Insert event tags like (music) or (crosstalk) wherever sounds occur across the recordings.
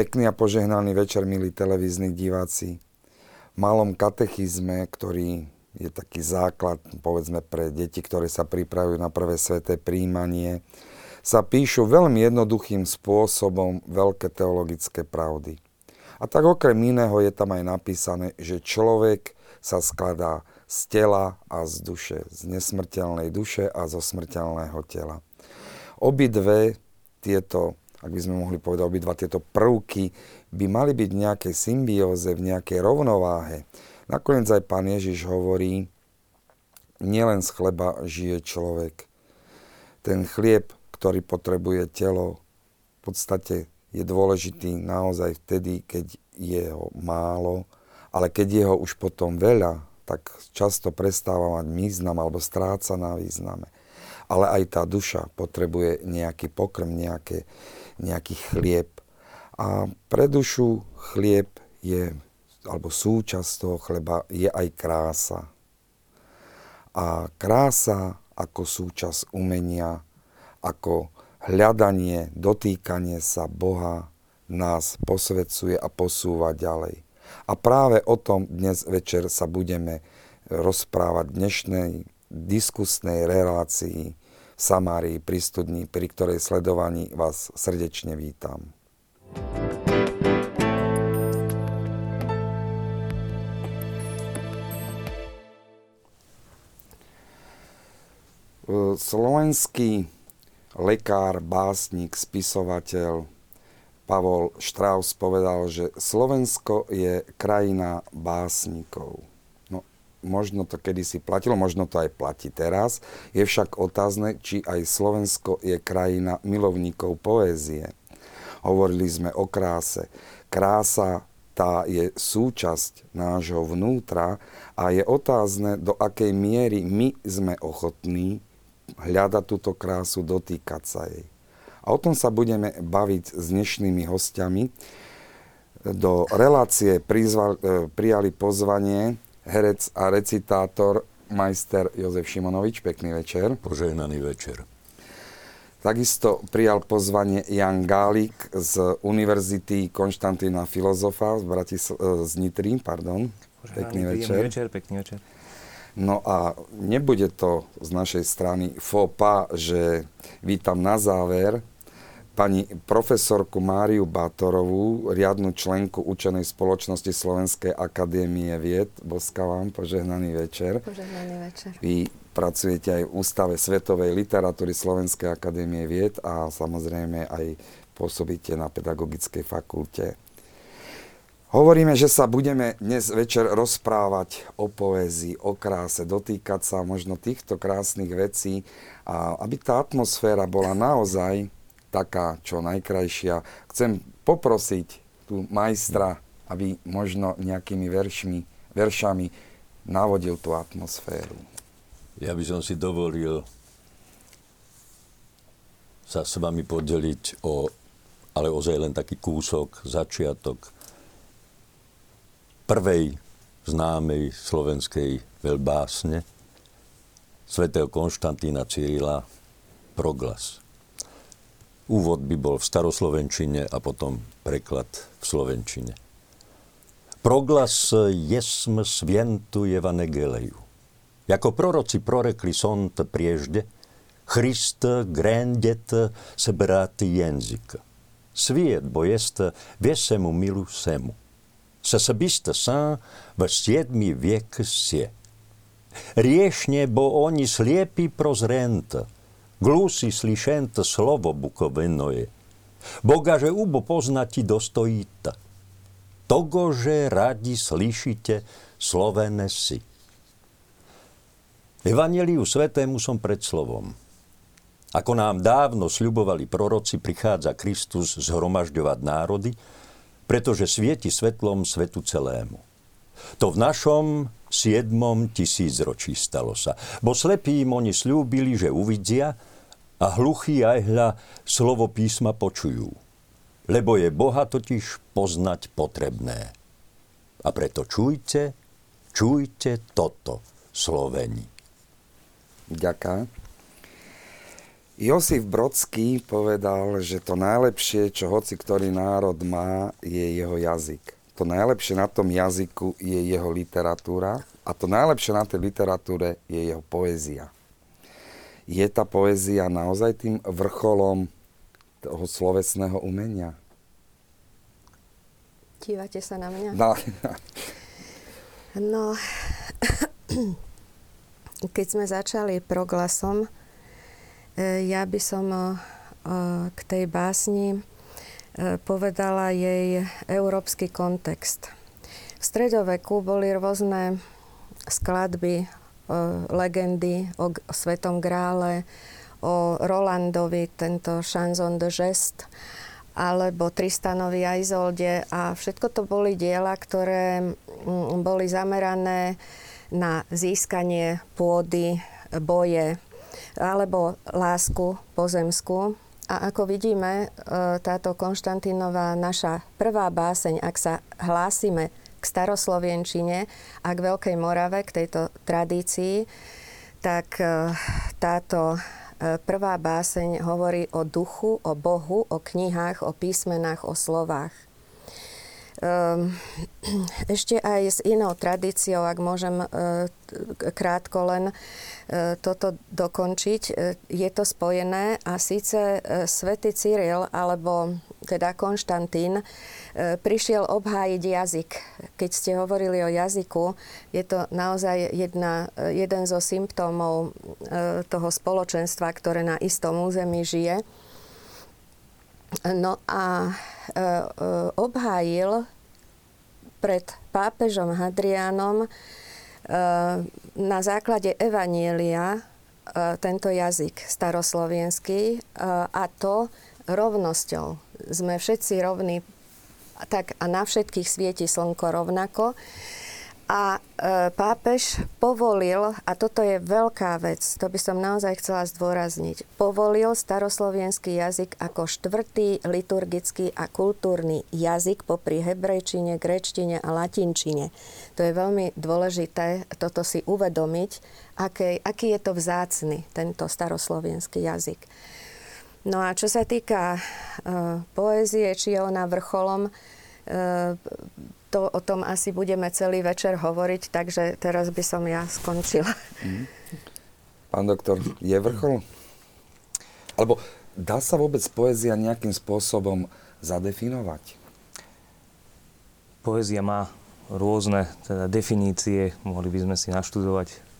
Pekný a požehnaný večer, milí televízni diváci. V malom katechizme, ktorý je taký základ, povedzme, pre deti, ktoré sa pripravujú na prvé sveté príjmanie, sa píšu veľmi jednoduchým spôsobom veľké teologické pravdy. A tak okrem iného je tam aj napísané, že človek sa skladá z tela a z duše, z nesmrteľnej duše a zo smrteľného tela. Obidve tieto ak by sme mohli povedať, obidva tieto prvky by mali byť v nejakej symbióze, v nejakej rovnováhe. Nakoniec aj pán Ježiš hovorí, nielen z chleba žije človek. Ten chlieb, ktorý potrebuje telo, v podstate je dôležitý naozaj vtedy, keď je ho málo, ale keď je ho už potom veľa, tak často prestáva mať význam alebo stráca na význame. Ale aj tá duša potrebuje nejaký pokrm, nejaké, nejaký chlieb. A pre dušu chlieb je, alebo súčasť toho chleba je aj krása. A krása ako súčasť umenia, ako hľadanie, dotýkanie sa Boha nás posvedcuje a posúva ďalej. A práve o tom dnes večer sa budeme rozprávať v dnešnej diskusnej relácii Samárii pri studni, pri ktorej sledovaní vás srdečne vítam. Slovenský lekár, básnik, spisovateľ Pavol Štraus povedal, že Slovensko je krajina básnikov možno to kedysi platilo, možno to aj platí teraz. Je však otázne, či aj Slovensko je krajina milovníkov poézie. Hovorili sme o kráse. Krása tá je súčasť nášho vnútra a je otázne, do akej miery my sme ochotní hľadať túto krásu, dotýkať sa jej. A o tom sa budeme baviť s dnešnými hostiami. Do relácie prizval, e, prijali pozvanie herec a recitátor majster Jozef Šimonovič. Pekný večer. Požehnaný večer. Takisto prijal pozvanie Jan Gálik z Univerzity Konštantína Filozofa z, Bratis- e, z Nitry. Pardon. Pekný večer. večer. Pekný večer. No a nebude to z našej strany faux že vítam na záver pani profesorku Máriu Bátorovú, riadnu členku učenej spoločnosti Slovenskej akadémie vied. Boska vám, požehnaný večer. Požehnaný večer. Vy pracujete aj v Ústave svetovej literatúry Slovenskej akadémie vied a samozrejme aj pôsobíte na pedagogickej fakulte. Hovoríme, že sa budeme dnes večer rozprávať o poézii, o kráse, dotýkať sa možno týchto krásnych vecí a aby tá atmosféra bola naozaj taká čo najkrajšia. Chcem poprosiť tu majstra, aby možno nejakými veršmi, veršami navodil tú atmosféru. Ja by som si dovolil sa s vami podeliť o, ale ozaj len taký kúsok, začiatok prvej známej slovenskej veľbásne svätého Konštantína Cyrila Proglas. Úvod by bol v staroslovenčine a potom preklad v slovenčine. Proglas jesm svientu evanegeleju. Jako proroci prorekli sont priežde, Hrist grandet sebrati jenzika. Svijet bo jest vjesemu milu semu. Sa sebista sa v siedmi viek sie. Riešne bo oni sliepi prozrenta, Glusi slyšent slovo bukovinoje. Boga, že ubo poznati dostojíta. Togo, že radi slyšite slovene si. Evangeliu svetému som pred slovom. Ako nám dávno sľubovali proroci, prichádza Kristus zhromažďovať národy, pretože svieti svetlom svetu celému. To v našom siedmom tisícročí stalo sa. Bo slepí im oni slúbili, že uvidia, a hluchí aj hľa slovo písma počujú. Lebo je Boha totiž poznať potrebné. A preto čujte, čujte toto, Sloveni. Ďaká. Josif Brodský povedal, že to najlepšie, čo hoci ktorý národ má, je jeho jazyk. To najlepšie na tom jazyku je jeho literatúra a to najlepšie na tej literatúre je jeho poézia. Je tá poézia naozaj tým vrcholom toho slovesného umenia? Dívate sa na mňa? No, no (clears throat) keď sme začali proglasom, E, ja by som e, k tej básni povedala jej európsky kontext. V stredoveku boli rôzne skladby, legendy o Svetom Grále, o Rolandovi, tento Chanson de Gest, alebo Tristanovi a Izolde a všetko to boli diela, ktoré boli zamerané na získanie pôdy, boje, alebo lásku pozemskú. A ako vidíme, e, táto Konštantínová naša prvá báseň, ak sa hlásime k staroslovenčine a k Veľkej Morave, k tejto tradícii, tak e, táto e, prvá báseň hovorí o duchu, o Bohu, o knihách, o písmenách, o slovách. Ehm, ešte aj s inou tradíciou, ak môžem krátko len E, toto dokončiť. E, je to spojené a síce e, svätý Cyril alebo teda Konštantín prišiel obhájiť jazyk. Keď ste hovorili o jazyku, je to naozaj jedna, jeden zo symptómov toho spoločenstva, ktoré na istom území žije. No a obhájil pred pápežom Hadrianom na základe Evanielia e, tento jazyk staroslovenský e, a to rovnosťou. Sme všetci rovní tak a na všetkých svieti slnko rovnako. A e, pápež povolil, a toto je veľká vec, to by som naozaj chcela zdôrazniť, povolil staroslovenský jazyk ako štvrtý liturgický a kultúrny jazyk popri hebrejčine, grečtine a latinčine. To je veľmi dôležité toto si uvedomiť, aký, aký je to vzácny, tento staroslovenský jazyk. No a čo sa týka uh, poézie, či je ona vrcholom, uh, to o tom asi budeme celý večer hovoriť, takže teraz by som ja skončila. Mm. Pán doktor, je vrchol? Alebo dá sa vôbec poézia nejakým spôsobom zadefinovať? Poézia má rôzne teda definície, mohli by sme si naštudovať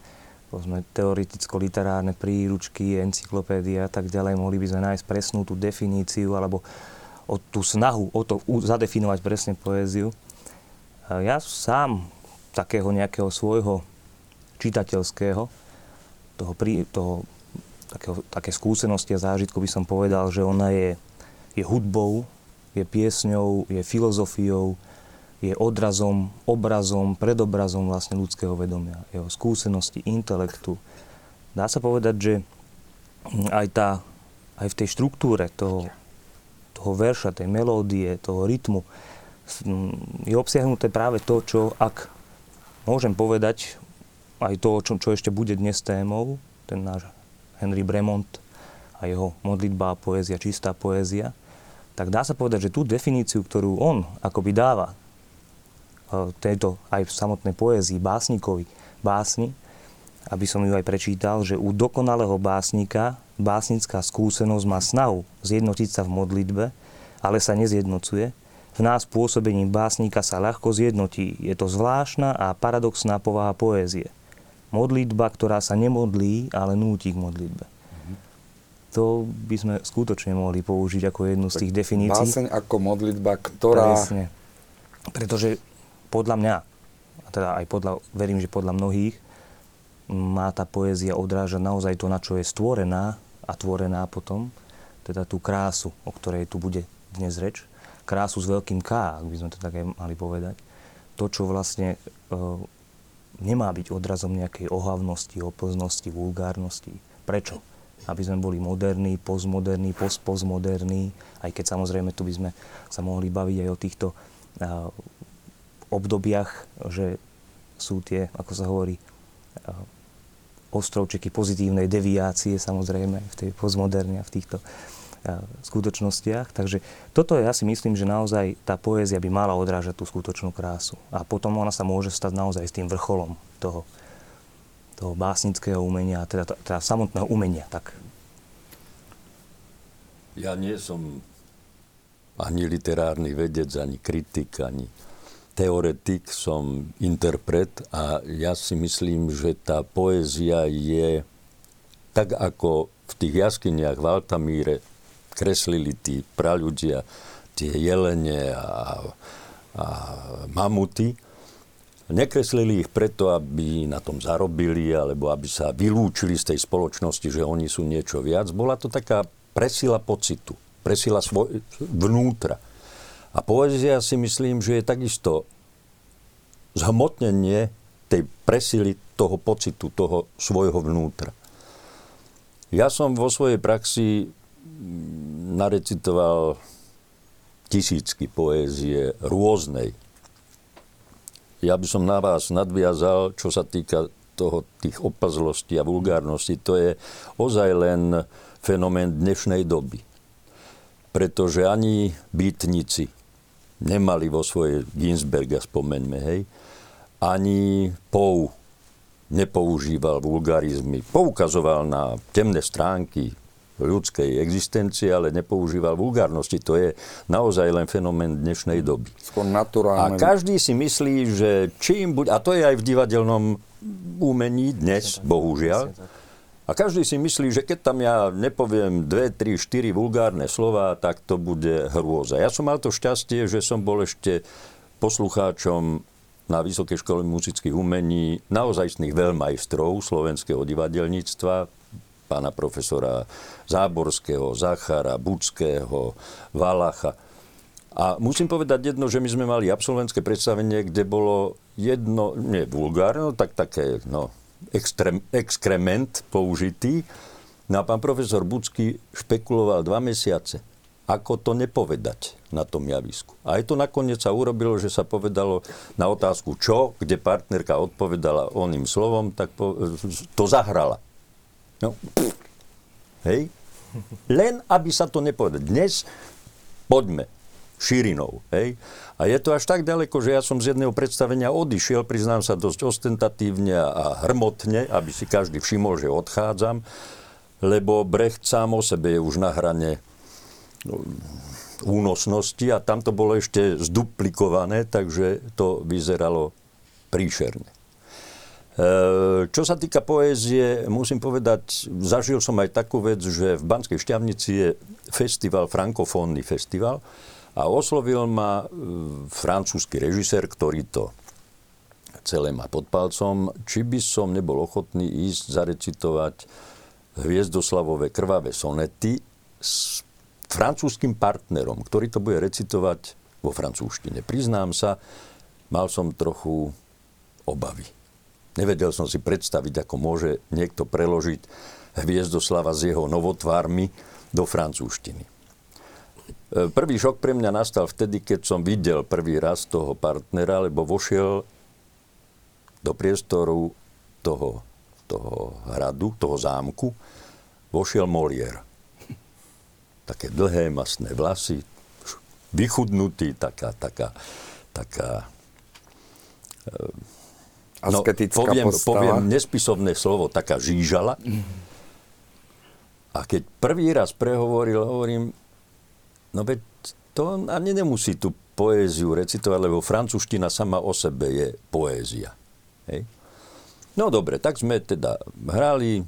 rôzne teoreticko-literárne príručky, encyklopédia a tak ďalej, mohli by sme nájsť presnú tú definíciu alebo o tú snahu o to zadefinovať presne poéziu. Ja sám takého nejakého svojho čitateľského, toho, toho takého, také skúsenosti a zážitku by som povedal, že ona je, je hudbou, je piesňou, je filozofiou, je odrazom, obrazom, predobrazom vlastne ľudského vedomia, jeho skúsenosti, intelektu. Dá sa povedať, že aj, tá, aj v tej štruktúre toho, toho verša, tej melódie, toho rytmu, je obsiahnuté práve to, čo ak môžem povedať, aj to, čo, čo ešte bude dnes témou, ten náš Henry Bremont a jeho modlitba a poézia, čistá poézia, tak dá sa povedať, že tú definíciu, ktorú on akoby dáva e, tejto aj v samotnej poézii, básnikovi, básni, aby som ju aj prečítal, že u dokonalého básnika básnická skúsenosť má snahu zjednotiť sa v modlitbe, ale sa nezjednocuje, v nás pôsobením básnika sa ľahko zjednotí. Je to zvláštna a paradoxná povaha poézie. Modlitba, ktorá sa nemodlí, ale núti k modlitbe. Mhm. To by sme skutočne mohli použiť ako jednu z tých definícií. Báseň ako modlitba, ktorá... Presne. Pretože podľa mňa, a teda aj podľa, verím, že podľa mnohých, má tá poézia odrážať naozaj to, na čo je stvorená a tvorená potom, teda tú krásu, o ktorej tu bude dnes reč krásu s veľkým K, ak by sme to tak aj mali povedať. To, čo vlastne e, nemá byť odrazom nejakej ohavnosti, opoznosti, vulgárnosti. Prečo? Aby sme boli moderní, postmoderní, postpostmoderní, aj keď samozrejme tu by sme sa mohli baviť aj o týchto e, obdobiach, že sú tie, ako sa hovorí, e, ostrovčeky pozitívnej deviácie samozrejme v tej postmoderne a v týchto skutočnostiach. Takže toto ja si myslím, že naozaj tá poézia by mala odrážať tú skutočnú krásu. A potom ona sa môže stať naozaj s tým vrcholom toho, toho básnického umenia, teda, teda samotného umenia. Tak. Ja nie som ani literárny vedec, ani kritik, ani teoretik, som interpret a ja si myslím, že tá poézia je tak ako v tých jaskyniach v Altamíre kreslili tí praľudia, tie jelene a, a mamuty. Nekreslili ich preto, aby na tom zarobili, alebo aby sa vylúčili z tej spoločnosti, že oni sú niečo viac. Bola to taká presila pocitu, presila svoj, vnútra. A poézia si myslím, že je takisto zhmotnenie tej presily toho pocitu, toho svojho vnútra. Ja som vo svojej praxi narecitoval tisícky poézie rôznej. Ja by som na vás nadviazal, čo sa týka toho, tých opazlostí a vulgárnosti. To je ozaj len fenomén dnešnej doby. Pretože ani bytnici nemali vo svojej Ginsberga, spomeňme, hej, ani Pou nepoužíval vulgarizmy. Poukazoval na temné stránky ľudskej existencie, ale nepoužíval vulgárnosti. To je naozaj len fenomén dnešnej doby. Skôr naturálne. A každý si myslí, že čím buď, a to je aj v divadelnom umení dnes, bohužiaľ, a každý si myslí, že keď tam ja nepoviem dve, tri, štyri vulgárne slova, tak to bude hrôza. Ja som mal to šťastie, že som bol ešte poslucháčom na Vysokej škole muzických umení naozajstných veľmajstrov slovenského divadelníctva, pána profesora Záborského, Zachara, Budského, Valacha. A musím povedať jedno, že my sme mali absolventské predstavenie, kde bolo jedno, nie vulgárne, no tak také, no, extrem, exkrement použitý. No a pán profesor Budský špekuloval dva mesiace, ako to nepovedať na tom javisku. A aj to nakoniec sa urobilo, že sa povedalo na otázku čo, kde partnerka odpovedala oným slovom, tak po, to zahrala. No, hej? Len aby sa to nepovedal. Dnes poďme širinou. Hej? A je to až tak ďaleko, že ja som z jedného predstavenia odišiel, priznám sa dosť ostentatívne a hrmotne, aby si každý všimol, že odchádzam, lebo Brecht sám o sebe je už na hrane no, únosnosti a tam to bolo ešte zduplikované, takže to vyzeralo príšerne. E, čo sa týka poézie, musím povedať, zažil som aj takú vec, že v Banskej Šťavnici je festival, frankofónny festival a oslovil ma e, francúzsky režisér, ktorý to celé má pod palcom, či by som nebol ochotný ísť zarecitovať Hviezdoslavové krvavé sonety s francúzským partnerom, ktorý to bude recitovať vo francúzštine. Priznám sa, mal som trochu obavy Nevedel som si predstaviť, ako môže niekto preložiť Hviezdoslava s jeho novotvármi do francúzštiny. E, prvý šok pre mňa nastal vtedy, keď som videl prvý raz toho partnera, lebo vošiel do priestoru toho, toho hradu, toho zámku, vošiel Molière. Také dlhé, masné vlasy, vychudnutý, taká, taká, taká e, asketická no, poviem, postava. poviem nespisovné slovo, taká žížala. A keď prvý raz prehovoril, hovorím, no veď to ani nemusí tú poéziu recitovať, lebo francúzština sama o sebe je poézia. Hej? No dobre, tak sme teda hrali,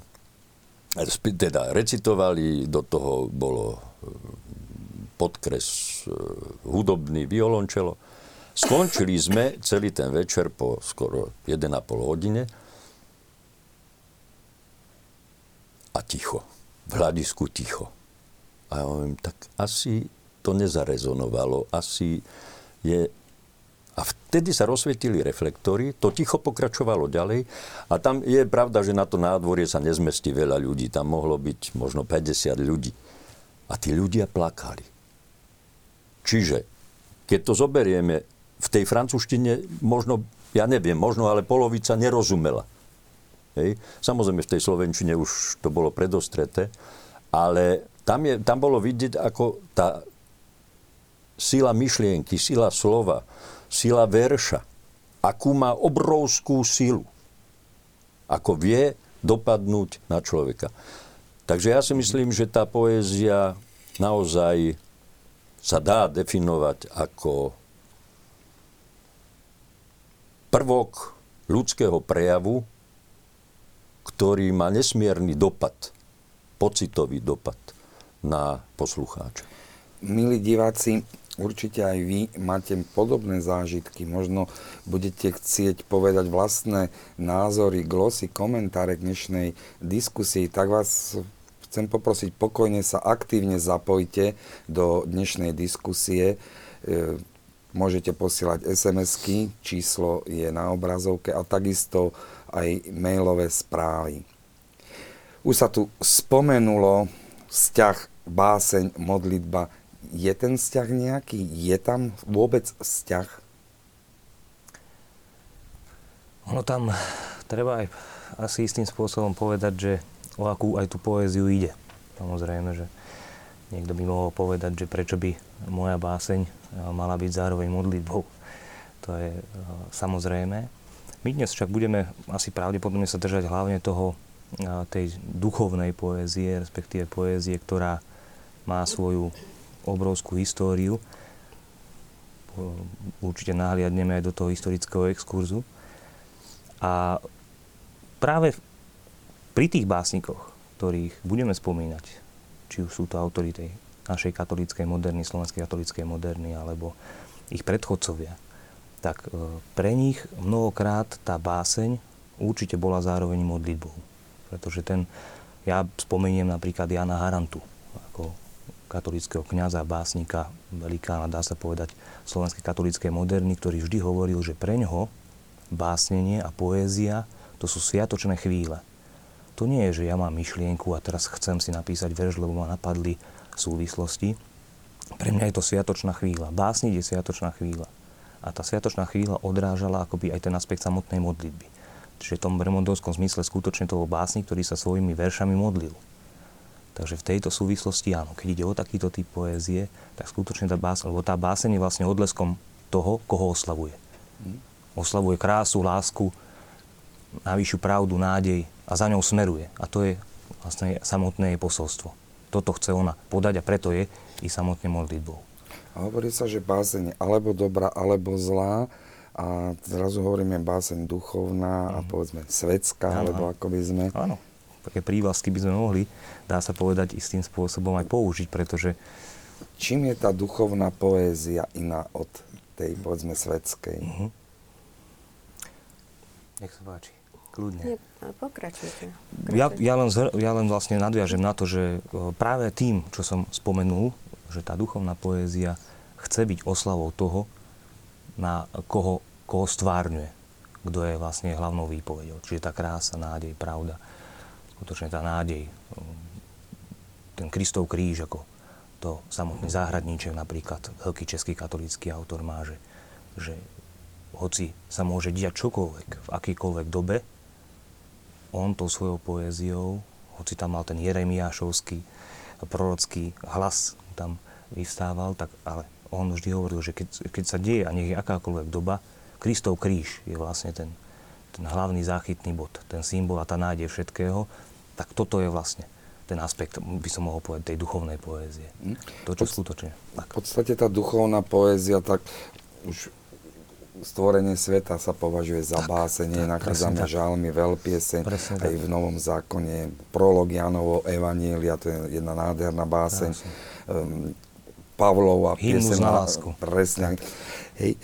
teda recitovali, do toho bolo podkres e, hudobný violončelo. Skončili sme celý ten večer po skoro 1,5 hodine a ticho. V hľadisku ticho. A ja hovorím, tak asi to nezarezonovalo, asi je... A vtedy sa rozsvietili reflektory, to ticho pokračovalo ďalej a tam je pravda, že na to nádvorie sa nezmestí veľa ľudí, tam mohlo byť možno 50 ľudí. A tí ľudia plakali. Čiže, keď to zoberieme v tej francúzštine možno, ja neviem, možno ale polovica nerozumela. Hej. Samozrejme v tej Slovenčine už to bolo predostreté, ale tam, je, tam bolo vidieť, ako tá sila myšlienky, sila slova, sila verša, akú má obrovskú silu. Ako vie dopadnúť na človeka. Takže ja si myslím, že tá poézia naozaj sa dá definovať ako prvok ľudského prejavu, ktorý má nesmierny dopad, pocitový dopad na poslucháča. Milí diváci, určite aj vy máte podobné zážitky. Možno budete chcieť povedať vlastné názory, glosy, komentáre k dnešnej diskusii. Tak vás chcem poprosiť, pokojne sa aktívne zapojte do dnešnej diskusie. Môžete posielať SMS-ky, číslo je na obrazovke a takisto aj mailové správy. Už sa tu spomenulo vzťah, báseň, modlitba. Je ten vzťah nejaký? Je tam vôbec vzťah? Ono tam treba aj asi istým spôsobom povedať, že o akú aj tú poéziu ide. Samozrejme, že niekto by mohol povedať, že prečo by moja báseň mala byť zároveň modlitbou. To je samozrejme. My dnes však budeme asi pravdepodobne sa držať hlavne toho, tej duchovnej poézie, respektíve poézie, ktorá má svoju obrovskú históriu. Určite nahliadneme aj do toho historického exkurzu. A práve pri tých básnikoch, ktorých budeme spomínať, či už sú to autory tej našej katolíckej moderny, slovenskej katolíckej moderny, alebo ich predchodcovia, tak e, pre nich mnohokrát tá báseň určite bola zároveň modlitbou. Pretože ten, ja spomeniem napríklad Jana Harantu, ako katolického kňaza, básnika, velikána, dá sa povedať, slovenskej katolíckej moderny, ktorý vždy hovoril, že pre ňoho básnenie a poézia to sú sviatočné chvíle. To nie je, že ja mám myšlienku a teraz chcem si napísať verš, lebo ma napadli súvislosti. Pre mňa je to sviatočná chvíľa. Básniť je sviatočná chvíľa. A tá sviatočná chvíľa odrážala akoby aj ten aspekt samotnej modlitby. Čiže v tom remondovskom zmysle skutočne to bol básnik, ktorý sa svojimi veršami modlil. Takže v tejto súvislosti áno, keď ide o takýto typ poézie, tak skutočne tá báseň, lebo tá báseň je vlastne odleskom toho, koho oslavuje. Mhm. Oslavuje krásu, lásku, najvyššiu pravdu, nádej a za ňou smeruje. A to je vlastne samotné jej posolstvo. Toto chce ona podať a preto je i samotne modlitbou. A hovorí sa, že báseň alebo dobrá, alebo zlá. A zrazu hovoríme báseň duchovná a mhm. povedzme svetská, ano, alebo ako by sme... Áno, také prívlasky by sme mohli, dá sa povedať, istým spôsobom aj použiť, pretože... Čím je tá duchovná poézia iná od tej, povedzme, svetskej? Uh-huh. Nech sa páči, kľudne. Nie, pokračujte. Ja, ja, len, ja len vlastne nadviažem na to, že práve tým, čo som spomenul, že tá duchovná poézia chce byť oslavou toho, na koho, koho stvárňuje, kto je vlastne hlavnou výpovedou. Čiže tá krása, nádej, pravda, skutočne tá nádej, ten Kristov kríž, ako to samotný záhradníček napríklad, veľký český katolícky autor má, že, že hoci sa môže diať čokoľvek, v akýkoľvek dobe, on tou svojou poéziou, hoci tam mal ten Jeremiášovský prorocký hlas, tam vystával, tak ale on vždy hovoril, že keď, keď sa deje, a nech je akákoľvek doba, Kristov kríž je vlastne ten, ten hlavný záchytný bod, ten symbol a tá nádej všetkého, tak toto je vlastne ten aspekt, by som mohol povedať, tej duchovnej poézie. Hm? To, čo Pod, skutočne. Tak. V podstate tá duchovná poézia, tak už stvorenie sveta sa považuje za tak, básenie, nachádzame žalmy, veľpieseň, aj v Novom zákone, prolog Janovo Evanielia, to je jedna nádherná báseň. Um, Pavlova pieseň na lásku. Presne. Hej.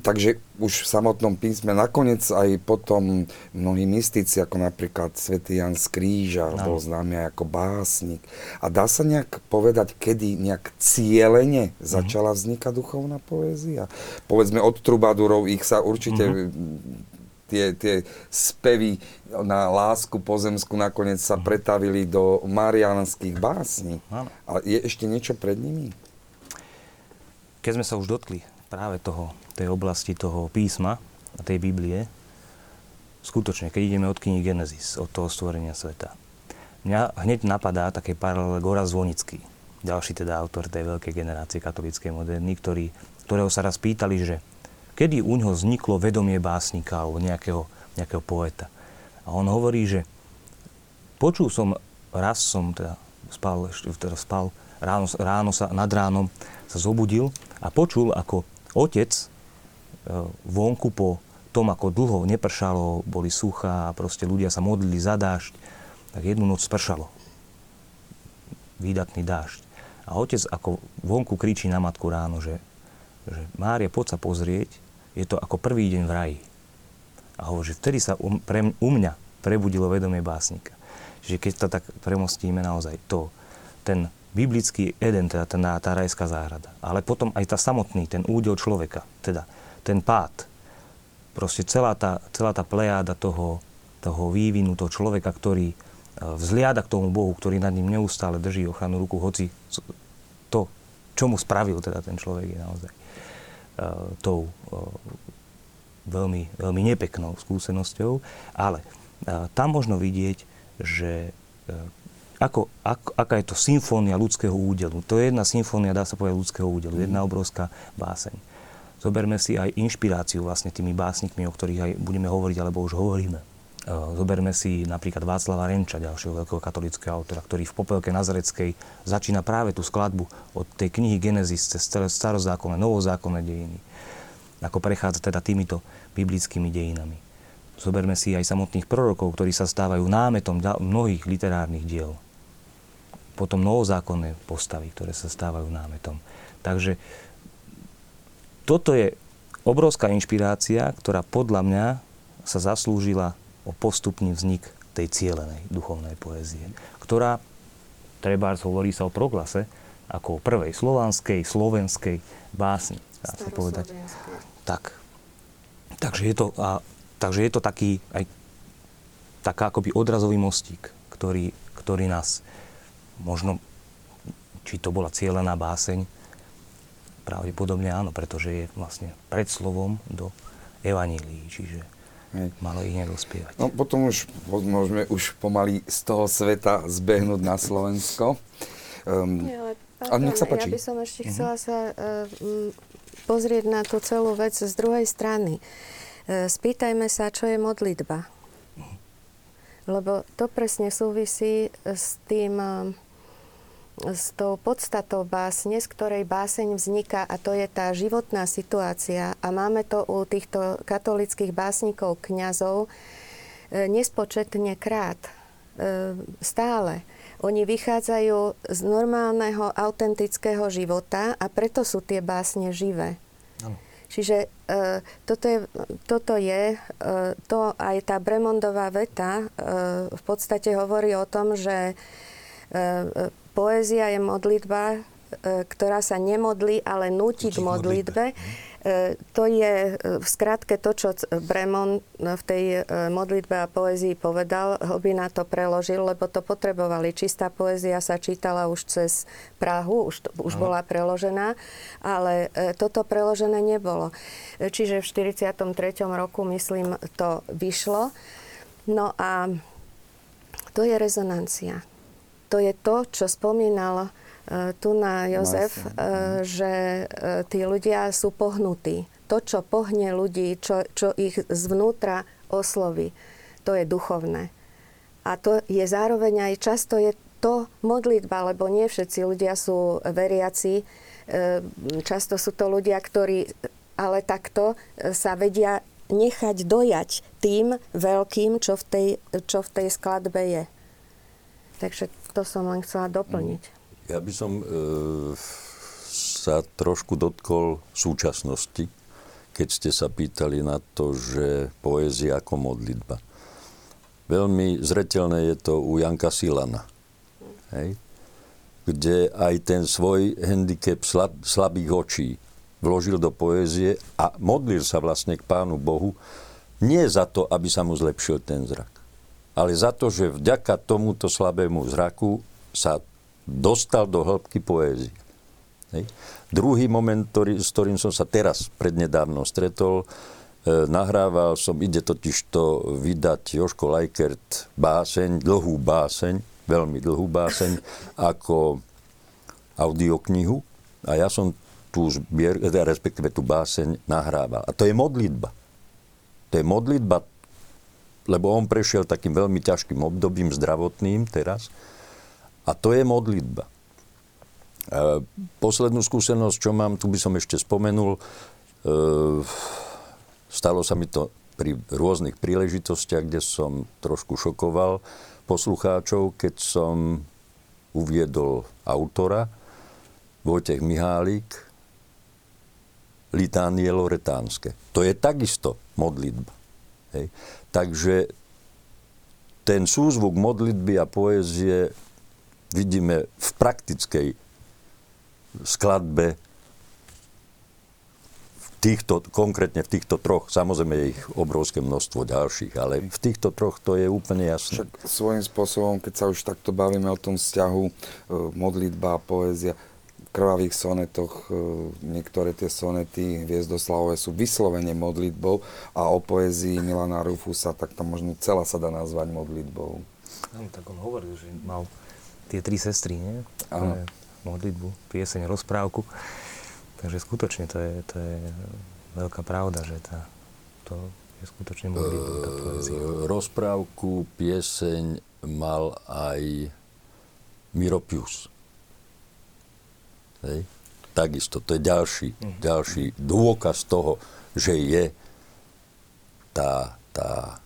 Takže už v samotnom písme, nakoniec aj potom mnohí mystici, ako napríklad svätý Jan z Kríža, no. bol známy ako básnik. A dá sa nejak povedať, kedy nejak cieľene mm-hmm. začala vznikať duchovná poézia? Povedzme od trubadurov, ich sa určite mm-hmm. tie, tie spevy na lásku pozemsku nakoniec sa mhm. pretavili do marianských básní. A je ešte niečo pred nimi? Keď sme sa už dotkli práve toho, tej oblasti toho písma a tej Biblie, skutočne, keď ideme od knihy Genesis, od toho stvorenia sveta, mňa hneď napadá také paralele Gora Zvonický, ďalší teda autor tej veľkej generácie katolíckej moderny, ktorý, ktorého sa raz pýtali, že kedy u ňoho vzniklo vedomie básnika alebo nejakého, nejakého poeta. A on hovorí, že počul som, raz som teda spal, teda spal ráno, ráno sa, nad ránom sa zobudil a počul, ako otec vonku po tom, ako dlho nepršalo, boli suchá proste ľudia sa modlili za dážď, tak jednu noc spršalo. Výdatný dážď. A otec ako vonku kričí na matku ráno, že, že Mária, poď sa pozrieť, je to ako prvý deň v raji. A hovorí, že vtedy sa u, pre, u mňa prebudilo vedomie básnika. Čiže keď to tak premostíme naozaj, to, ten biblický Eden, teda ten, tá rajská záhrada, ale potom aj tá samotný, ten údel človeka, teda ten pád, proste celá tá, celá tá plejáda toho, toho vývinu, toho človeka, ktorý vzliada k tomu Bohu, ktorý nad ním neustále drží ochranu ruku, hoci to, čo mu spravil teda ten človek je naozaj uh, tou uh, veľmi, veľmi nepeknou skúsenosťou, ale uh, tam možno vidieť, že ako, ako, aká je to symfónia ľudského údelu. To je jedna symfónia, dá sa povedať, ľudského údelu, jedna mhm. obrovská báseň. Zoberme si aj inšpiráciu vlastne tými básnikmi, o ktorých aj budeme hovoriť, alebo už hovoríme Eh, zoberme si napríklad Václava Renča, ďalšieho veľkého katolického autora, ktorý v Popelke Nazareckej začína práve tú skladbu od tej knihy Genesis cez starozákonné, novozákonné dejiny. Ako prechádza teda týmito biblickými dejinami. Zoberme si aj samotných prorokov, ktorí sa stávajú námetom mnohých literárnych diel. Potom novozákonné postavy, ktoré sa stávajú námetom. Takže toto je obrovská inšpirácia, ktorá podľa mňa sa zaslúžila o postupný vznik tej cielenej duchovnej poézie, ktorá, treba hovorí sa o proglase, ako o prvej slovanskej, slovenskej básni, dá sa povedať. Tak. Takže je to, a, takže je to taký aj taká akoby odrazový mostík, ktorý, ktorý nás možno, či to bola cieľená báseň, pravdepodobne áno, pretože je vlastne pred slovom do evanílií, čiže Hej. Malo ich nedospievať. No potom už môžeme už pomaly z toho sveta zbehnúť na Slovensko. Um, Nie, ale pardon, nech sa páči. Ja by som ešte chcela uh-huh. sa uh, pozrieť na tú celú vec z druhej strany. Uh, spýtajme sa, čo je modlitba. Uh-huh. Lebo to presne súvisí s tým... S tou podstatou básne, z ktorej báseň vzniká a to je tá životná situácia. A máme to u týchto katolických básnikov, kňazov, e, nespočetne krát. E, stále. Oni vychádzajú z normálneho, autentického života a preto sú tie básne živé. Ano. Čiže e, toto je, toto je to aj tá Bremondová veta v podstate hovorí o tom, že Poézia je modlitba, e, ktorá sa nemodlí, ale núti k modlitbe. E, to je e, v skratke to, čo Bremon v tej modlitbe a poézii povedal. Hlbina to preložil, lebo to potrebovali. Čistá poézia sa čítala už cez Prahu, už, už bola preložená, ale toto preložené nebolo. Čiže v 43. roku, myslím, to vyšlo. No a to je rezonancia to je to, čo spomínal uh, tu na Jozef, uh, že uh, tí ľudia sú pohnutí. To, čo pohne ľudí, čo, čo ich zvnútra osloví, to je duchovné. A to je zároveň aj často je to modlitba, lebo nie všetci ľudia sú veriaci. Často sú to ľudia, ktorí ale takto sa vedia nechať dojať tým veľkým, čo v tej, čo v tej skladbe je. Takže to som len chcela doplniť. Ja by som e, sa trošku dotkol súčasnosti, keď ste sa pýtali na to, že poézia ako modlitba. Veľmi zretelné je to u Janka Silana. Hej? kde aj ten svoj handicap slab, slabých očí vložil do poézie a modlil sa vlastne k Pánu Bohu nie za to, aby sa mu zlepšil ten zrak, ale za to, že vďaka tomuto slabému zraku sa dostal do hĺbky poézie. Hej. Druhý moment, ktorý, s ktorým som sa teraz prednedávno stretol, nahrával som, ide totiž to vydať Joško Lajkert báseň, dlhú báseň, veľmi dlhú báseň, (laughs) ako audioknihu. A ja som tú zbier, respektíve tú báseň nahrával. A to je modlitba. To je modlitba, lebo on prešiel takým veľmi ťažkým obdobím zdravotným teraz. A to je modlitba. A poslednú skúsenosť, čo mám, tu by som ešte spomenul, e, stalo sa mi to pri rôznych príležitostiach, kde som trošku šokoval poslucháčov, keď som uviedol autora, Vojtech Mihálik, litánie loretánske. To je takisto modlitba. Hej. Takže ten súzvuk modlitby a poézie vidíme v praktickej skladbe v týchto, konkrétne v týchto troch, samozrejme je ich obrovské množstvo ďalších, ale v týchto troch to je úplne jasné. Však svojím spôsobom, keď sa už takto bavíme o tom vzťahu e, modlitba a poézia, krvavých sonetoch, e, niektoré tie sonety Hviezdoslavové sú vyslovene modlitbou a o poezii Milana Rufusa, tak tam možno celá sa dá nazvať modlitbou. No, tak on hovoril, že mal tie tri sestry, nie? Áno. Modlitbu, pieseň, rozprávku. Takže skutočne to je, to je veľká pravda, že tá, to je skutočne modlitba, tá poezia. Rozprávku, pieseň mal aj Miropius. Hej. Takisto, to je ďalší, ďalší dôkaz toho, že je tá, tá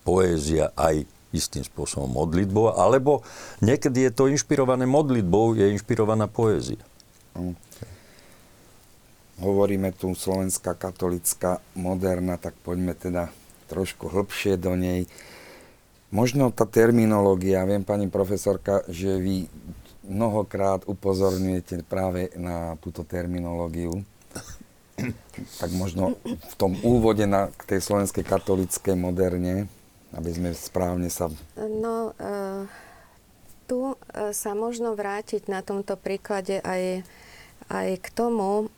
poézia aj istým spôsobom modlitbou, alebo niekedy je to inšpirované modlitbou, je inšpirovaná poézia. Mm. Hovoríme tu slovenská katolická moderna, tak poďme teda trošku hlbšie do nej. Možno tá terminológia, viem pani profesorka, že vy mnohokrát upozorňujete práve na túto terminológiu. tak možno v tom úvode na, k tej slovenskej katolíckej moderne, aby sme správne sa... No, uh, tu uh, sa možno vrátiť na tomto príklade aj, aj k tomu,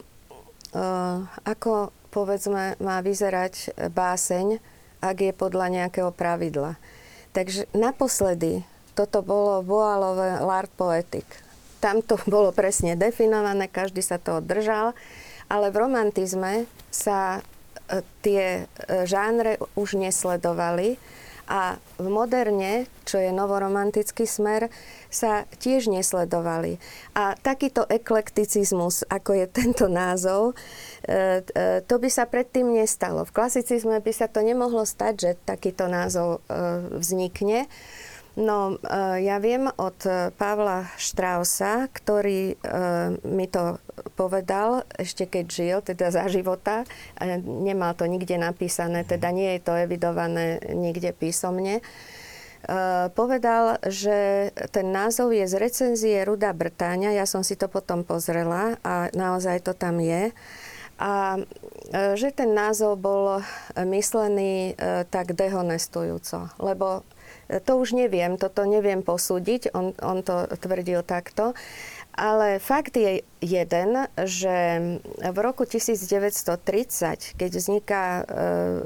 uh, ako povedzme má vyzerať báseň, ak je podľa nejakého pravidla. Takže naposledy toto bolo Boalové L'Art Poetic. Tam to (laughs) bolo presne definované, každý sa toho držal, ale v romantizme sa e, tie e, žánre už nesledovali a v moderne, čo je novoromantický smer, sa tiež nesledovali. A takýto eklekticizmus, ako je tento názov, e, to by sa predtým nestalo. V klasicizme by sa to nemohlo stať, že takýto názov vznikne. No, e, ja viem od e, Pavla Štrausa, ktorý e, mi to povedal ešte keď žil, teda za života. Nemal to nikde napísané, teda nie je to evidované nikde písomne. Povedal, že ten názov je z recenzie Ruda Brtáňa. Ja som si to potom pozrela a naozaj to tam je. A že ten názov bol myslený tak dehonestujúco, lebo to už neviem, toto neviem posúdiť, on, on to tvrdil takto. Ale fakt je jeden, že v roku 1930, keď vzniká, e,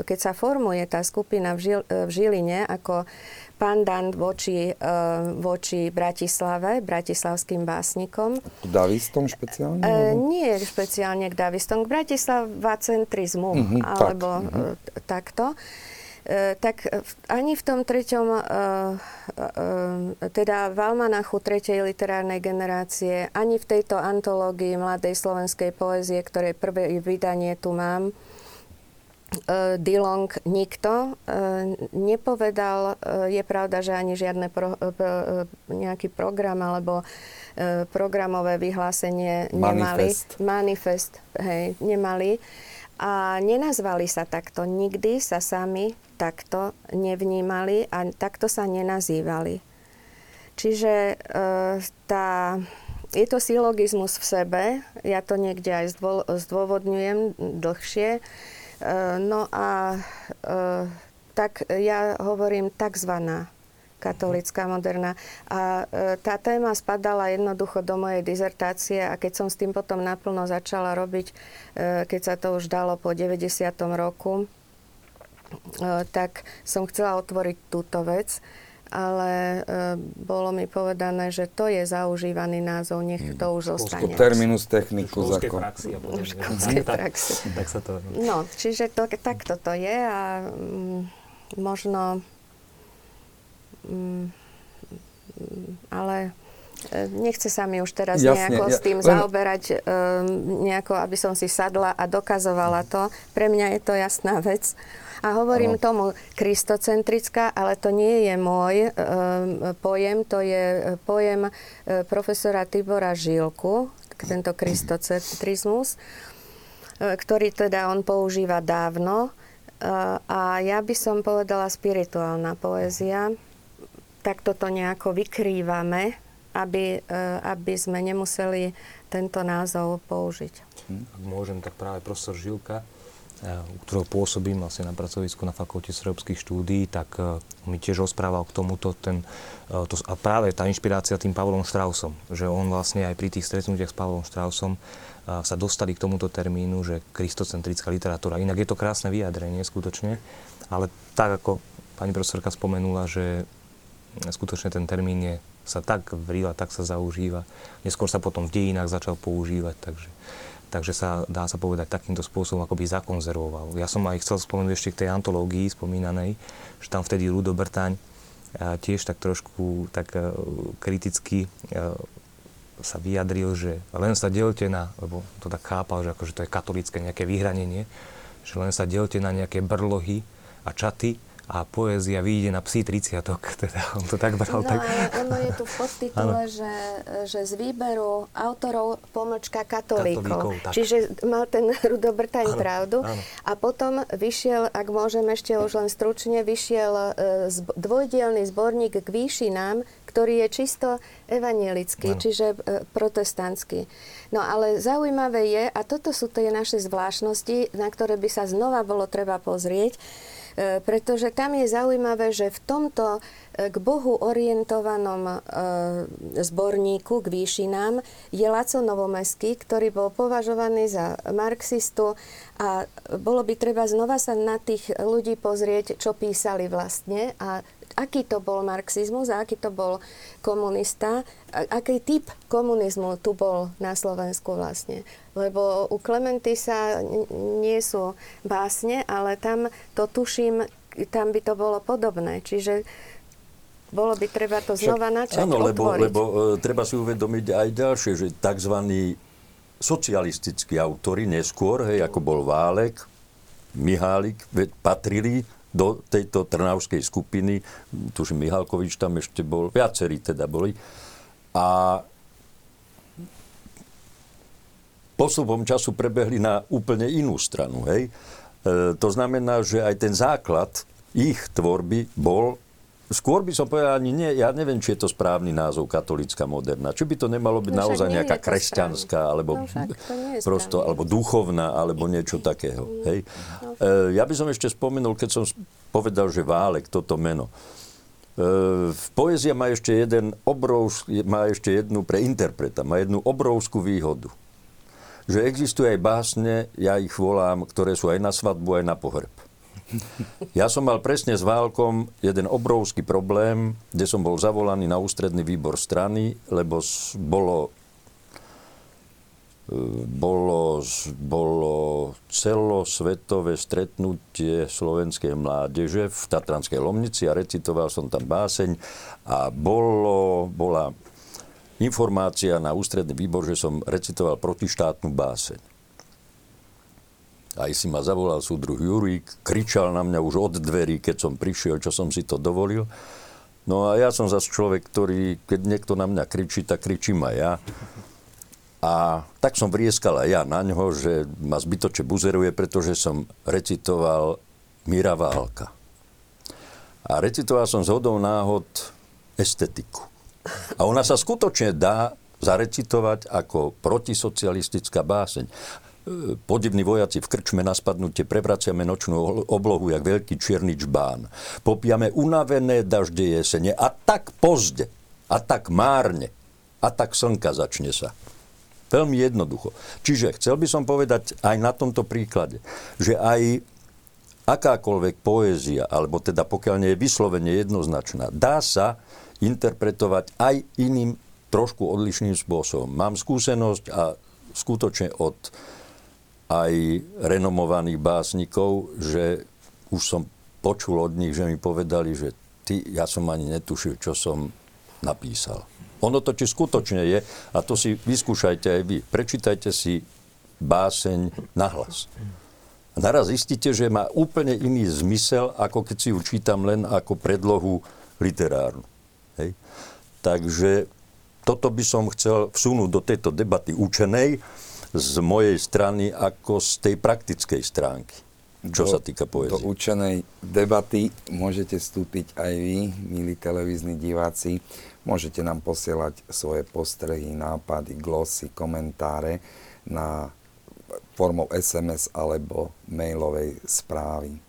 keď sa formuje tá skupina v, Žil, v Žiline ako pandant voči, e, voči Bratislave, bratislavským básnikom. K davistom špeciálne? E, nie špeciálne k davistom, k Bratislava centrizmu, mm-hmm, alebo tak. Mm-hmm. takto. E, tak ani v tom treťom, e, e, teda v Almanachu tretej literárnej generácie, ani v tejto antológii mladej slovenskej poezie, ktorej prvé vydanie tu mám, Dilong nikto nepovedal, je pravda, že ani žiadne pro, nejaký program alebo programové vyhlásenie nemali. Manifest. Manifest, hej, nemali. A nenazvali sa takto. Nikdy sa sami takto nevnímali a takto sa nenazývali. Čiže e, tá, je to silogizmus v sebe, ja to niekde aj zdôvodňujem dlhšie. E, no a e, tak ja hovorím takzvaná katolická moderná. A e, tá téma spadala jednoducho do mojej dizertácie a keď som s tým potom naplno začala robiť, e, keď sa to už dalo po 90. roku, tak som chcela otvoriť túto vec ale e, bolo mi povedané, že to je zaužívaný názov, nech to už zostane. Terminus technicus. Školskej praxi. Školskej praxi. Tak, tak sa to... No, čiže to, takto to je a mm, možno... Mm, ale e, nechce sa mi už teraz Jasne, nejako ja, s tým len... zaoberať, um, nejako, aby som si sadla a dokazovala to. Pre mňa je to jasná vec. A hovorím ano. tomu kristocentrická, ale to nie je môj e, pojem, to je pojem e, profesora Tibora Žilku, tento kristocentrizmus, e, ktorý teda on používa dávno. E, a ja by som povedala spirituálna poézia. Tak toto nejako vykrývame, aby, e, aby sme nemuseli tento názov použiť. Ak môžem, tak práve profesor Žilka u ktorého pôsobím vlastne na pracovisku na Fakulte srbských štúdií, tak uh, mi tiež rozprával k tomuto ten, to, a práve tá inšpirácia tým Pavlom Štrausom, že on vlastne aj pri tých stretnutiach s Pavlom Štrausom sa dostali k tomuto termínu, že kristocentrická literatúra. Inak je to krásne vyjadrenie skutočne, ale tak ako pani profesorka spomenula, že skutočne ten termín je, sa tak vrila, tak sa zaužíva. Neskôr sa potom v dejinách začal používať, takže takže sa, dá sa povedať, takýmto spôsobom akoby zakonzervoval. Ja som aj chcel spomenúť ešte k tej antológii spomínanej, že tam vtedy Rudo Brtaň tiež tak trošku tak e, kriticky e, sa vyjadril, že len sa delte na, lebo to tak chápal, že akože to je katolické nejaké vyhranenie, že len sa delte na nejaké brlohy a čaty, a poézia vyjde na psí 30 (laughs) teda on to tak bral. No, tak... ono je tu v podtitule, (laughs) že, že z výberu autorov pomlčka katolíkov. katolíkov Čiže mal ten (laughs) Rudo Brtaň pravdu. Áno. A potom vyšiel, ak môžem ešte už len stručne, vyšiel e, dvojdielný zborník k výšinám, ktorý je čisto evanielický, čiže e, protestantský. No ale zaujímavé je, a toto sú tie naše zvláštnosti, na ktoré by sa znova bolo treba pozrieť, pretože tam je zaujímavé, že v tomto e, k Bohu orientovanom e, zborníku k výšinám je Laco Novomeský, ktorý bol považovaný za marxistu a bolo by treba znova sa na tých ľudí pozrieť, čo písali vlastne a aký to bol marxizmus a aký to bol komunista, aký typ komunizmu tu bol na Slovensku vlastne. Lebo u Klementy sa nie sú básne, ale tam to tuším, tam by to bolo podobné. Čiže bolo by treba to znova načať, Áno, lebo, lebo e, treba si uvedomiť aj ďalšie, že tzv. socialistickí autory neskôr, hej, ako bol Válek, Mihálik, patrili do tejto trnavskej skupiny, tuším Mihalkovič tam ešte bol, viacerí teda boli. A postupom času prebehli na úplne inú stranu. Hej? E, to znamená, že aj ten základ ich tvorby bol Skôr by som povedal ani nie, ja neviem, či je to správny názov katolická moderná. Či by to nemalo byť no, naozaj nejaká kresťanská, alebo no, prosto, alebo duchovná, alebo niečo takého. Hej? No. E, ja by som ešte spomenul, keď som povedal, že Válek, toto meno. E, poézia má ešte, jeden obrovsk, má ešte jednu pre interpreta, má jednu obrovskú výhodu. Že existuje aj básne, ja ich volám, ktoré sú aj na svadbu, aj na pohreb. Ja som mal presne s Válkom jeden obrovský problém, kde som bol zavolaný na ústredný výbor strany, lebo bolo e, bolo, bolo celosvetové stretnutie slovenskej mládeže v Tatranskej Lomnici a recitoval som tam báseň a bolo, bola informácia na ústredný výbor, že som recitoval protištátnu báseň. Aj si ma zavolal súdruh Jurík, kričal na mňa už od dverí, keď som prišiel, čo som si to dovolil. No a ja som zase človek, ktorý, keď niekto na mňa kričí, tak kričím aj ja. A tak som vrieskal aj ja na ňo, že ma zbytočne buzeruje, pretože som recitoval Mira Válka. A recitoval som z hodou náhod estetiku. A ona sa skutočne dá zarecitovať ako protisocialistická báseň podivní vojaci v krčme na spadnutie prevraciame nočnú oblohu jak veľký čierny čbán. Popijame unavené dažde jesene a tak pozde, a tak márne, a tak slnka začne sa. Veľmi jednoducho. Čiže chcel by som povedať aj na tomto príklade, že aj akákoľvek poézia, alebo teda pokiaľ nie je vyslovene jednoznačná, dá sa interpretovať aj iným trošku odlišným spôsobom. Mám skúsenosť a skutočne od aj renomovaných básnikov, že už som počul od nich, že mi povedali, že ty, ja som ani netušil, čo som napísal. Ono to či skutočne je, a to si vyskúšajte aj vy. Prečítajte si báseň nahlas. A naraz zistíte, že má úplne iný zmysel, ako keď si ju čítam len ako predlohu literárnu. Hej? Takže toto by som chcel vsunúť do tejto debaty učenej z mojej strany ako z tej praktickej stránky čo do, sa týka poezie. Do učenej debaty môžete vstúpiť aj vy, milí televízni diváci. Môžete nám posielať svoje postrehy, nápady, glosy, komentáre na formou SMS alebo mailovej správy. E,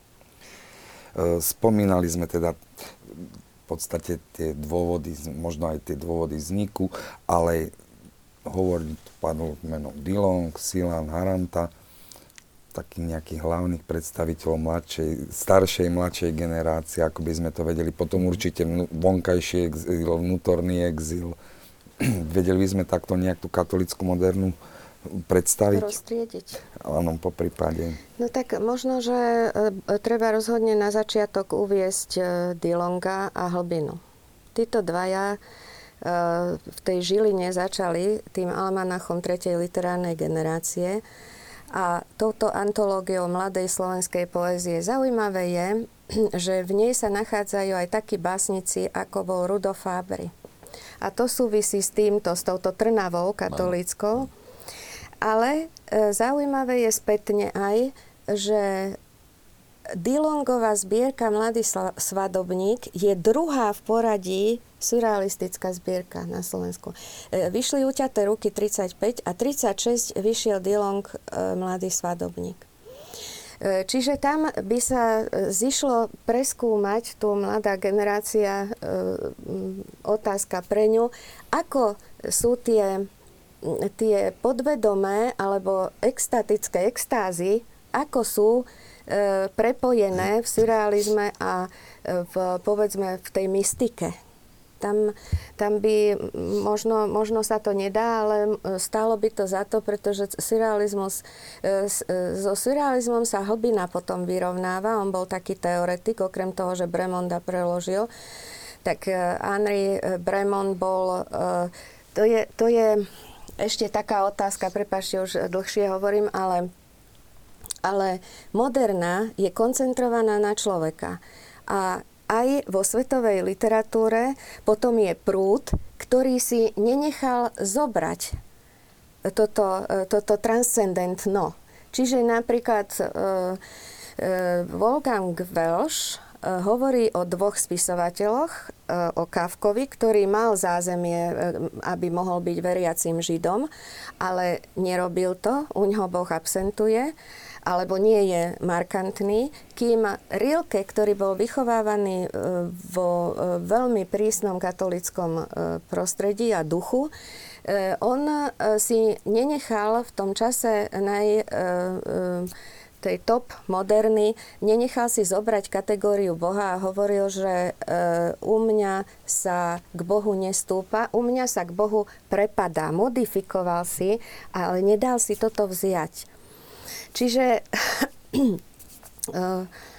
spomínali sme teda v podstate tie dôvody, možno aj tie dôvody vzniku, ale hovorí tu padlo meno Dillon, Silan, Haranta, takých nejakých hlavných predstaviteľov mladšej, staršej, mladšej generácie, ako by sme to vedeli. Potom určite vonkajší exil, vnútorný exil. (clears throat) vedeli by sme takto nejak tú katolickú modernú predstaviť? Roztriediť. Áno, po prípade. No tak možno, že e, treba rozhodne na začiatok uviesť e, Dilonga a Hlbinu. Títo dvaja v tej Žiline začali tým almanachom tretej literárnej generácie a touto antológiou mladej slovenskej poézie zaujímavé je, že v nej sa nachádzajú aj takí básnici, ako bol Rudo Fábry. A to súvisí s týmto, s touto Trnavou katolíckou. Ale e, zaujímavé je spätne aj, že Dilongová zbierka Mladý svadobník je druhá v poradí surrealistická zbierka na Slovensku. E, vyšli uťaté ruky 35 a 36 vyšiel Dilong e, Mladý svadobník. E, čiže tam by sa zišlo preskúmať tu mladá generácia, otázka pre ňu, ako sú tie, tie podvedomé alebo extatické extázy, ako sú prepojené v surrealizme a v, povedzme v tej mystike. Tam, tam by možno, možno sa to nedá, ale stálo by to za to, pretože surrealizmus, e, so surrealizmom sa hlbina potom vyrovnáva. On bol taký teoretik, okrem toho, že Bremonda preložil. Tak Henri Bremond bol... To je, to je ešte taká otázka, prepáčte, už dlhšie hovorím, ale ale moderná je koncentrovaná na človeka. A aj vo svetovej literatúre potom je prúd, ktorý si nenechal zobrať toto, toto transcendentno. Čiže napríklad e, e, Wolfgang Welsch e, hovorí o dvoch spisovateľoch, e, o Kavkovi, ktorý mal zázemie, e, aby mohol byť veriacim Židom, ale nerobil to, u ňoho Boh absentuje alebo nie je markantný, kým Rilke, ktorý bol vychovávaný e, vo e, veľmi prísnom katolickom e, prostredí a duchu, on si nenechal v tom čase naj tej top moderny, nenechal si zobrať kategóriu Boha a hovoril, že u mňa sa k Bohu nestúpa, u mňa sa k Bohu prepadá. Modifikoval si, ale nedal si toto vziať. Čiže uh, (clears throat)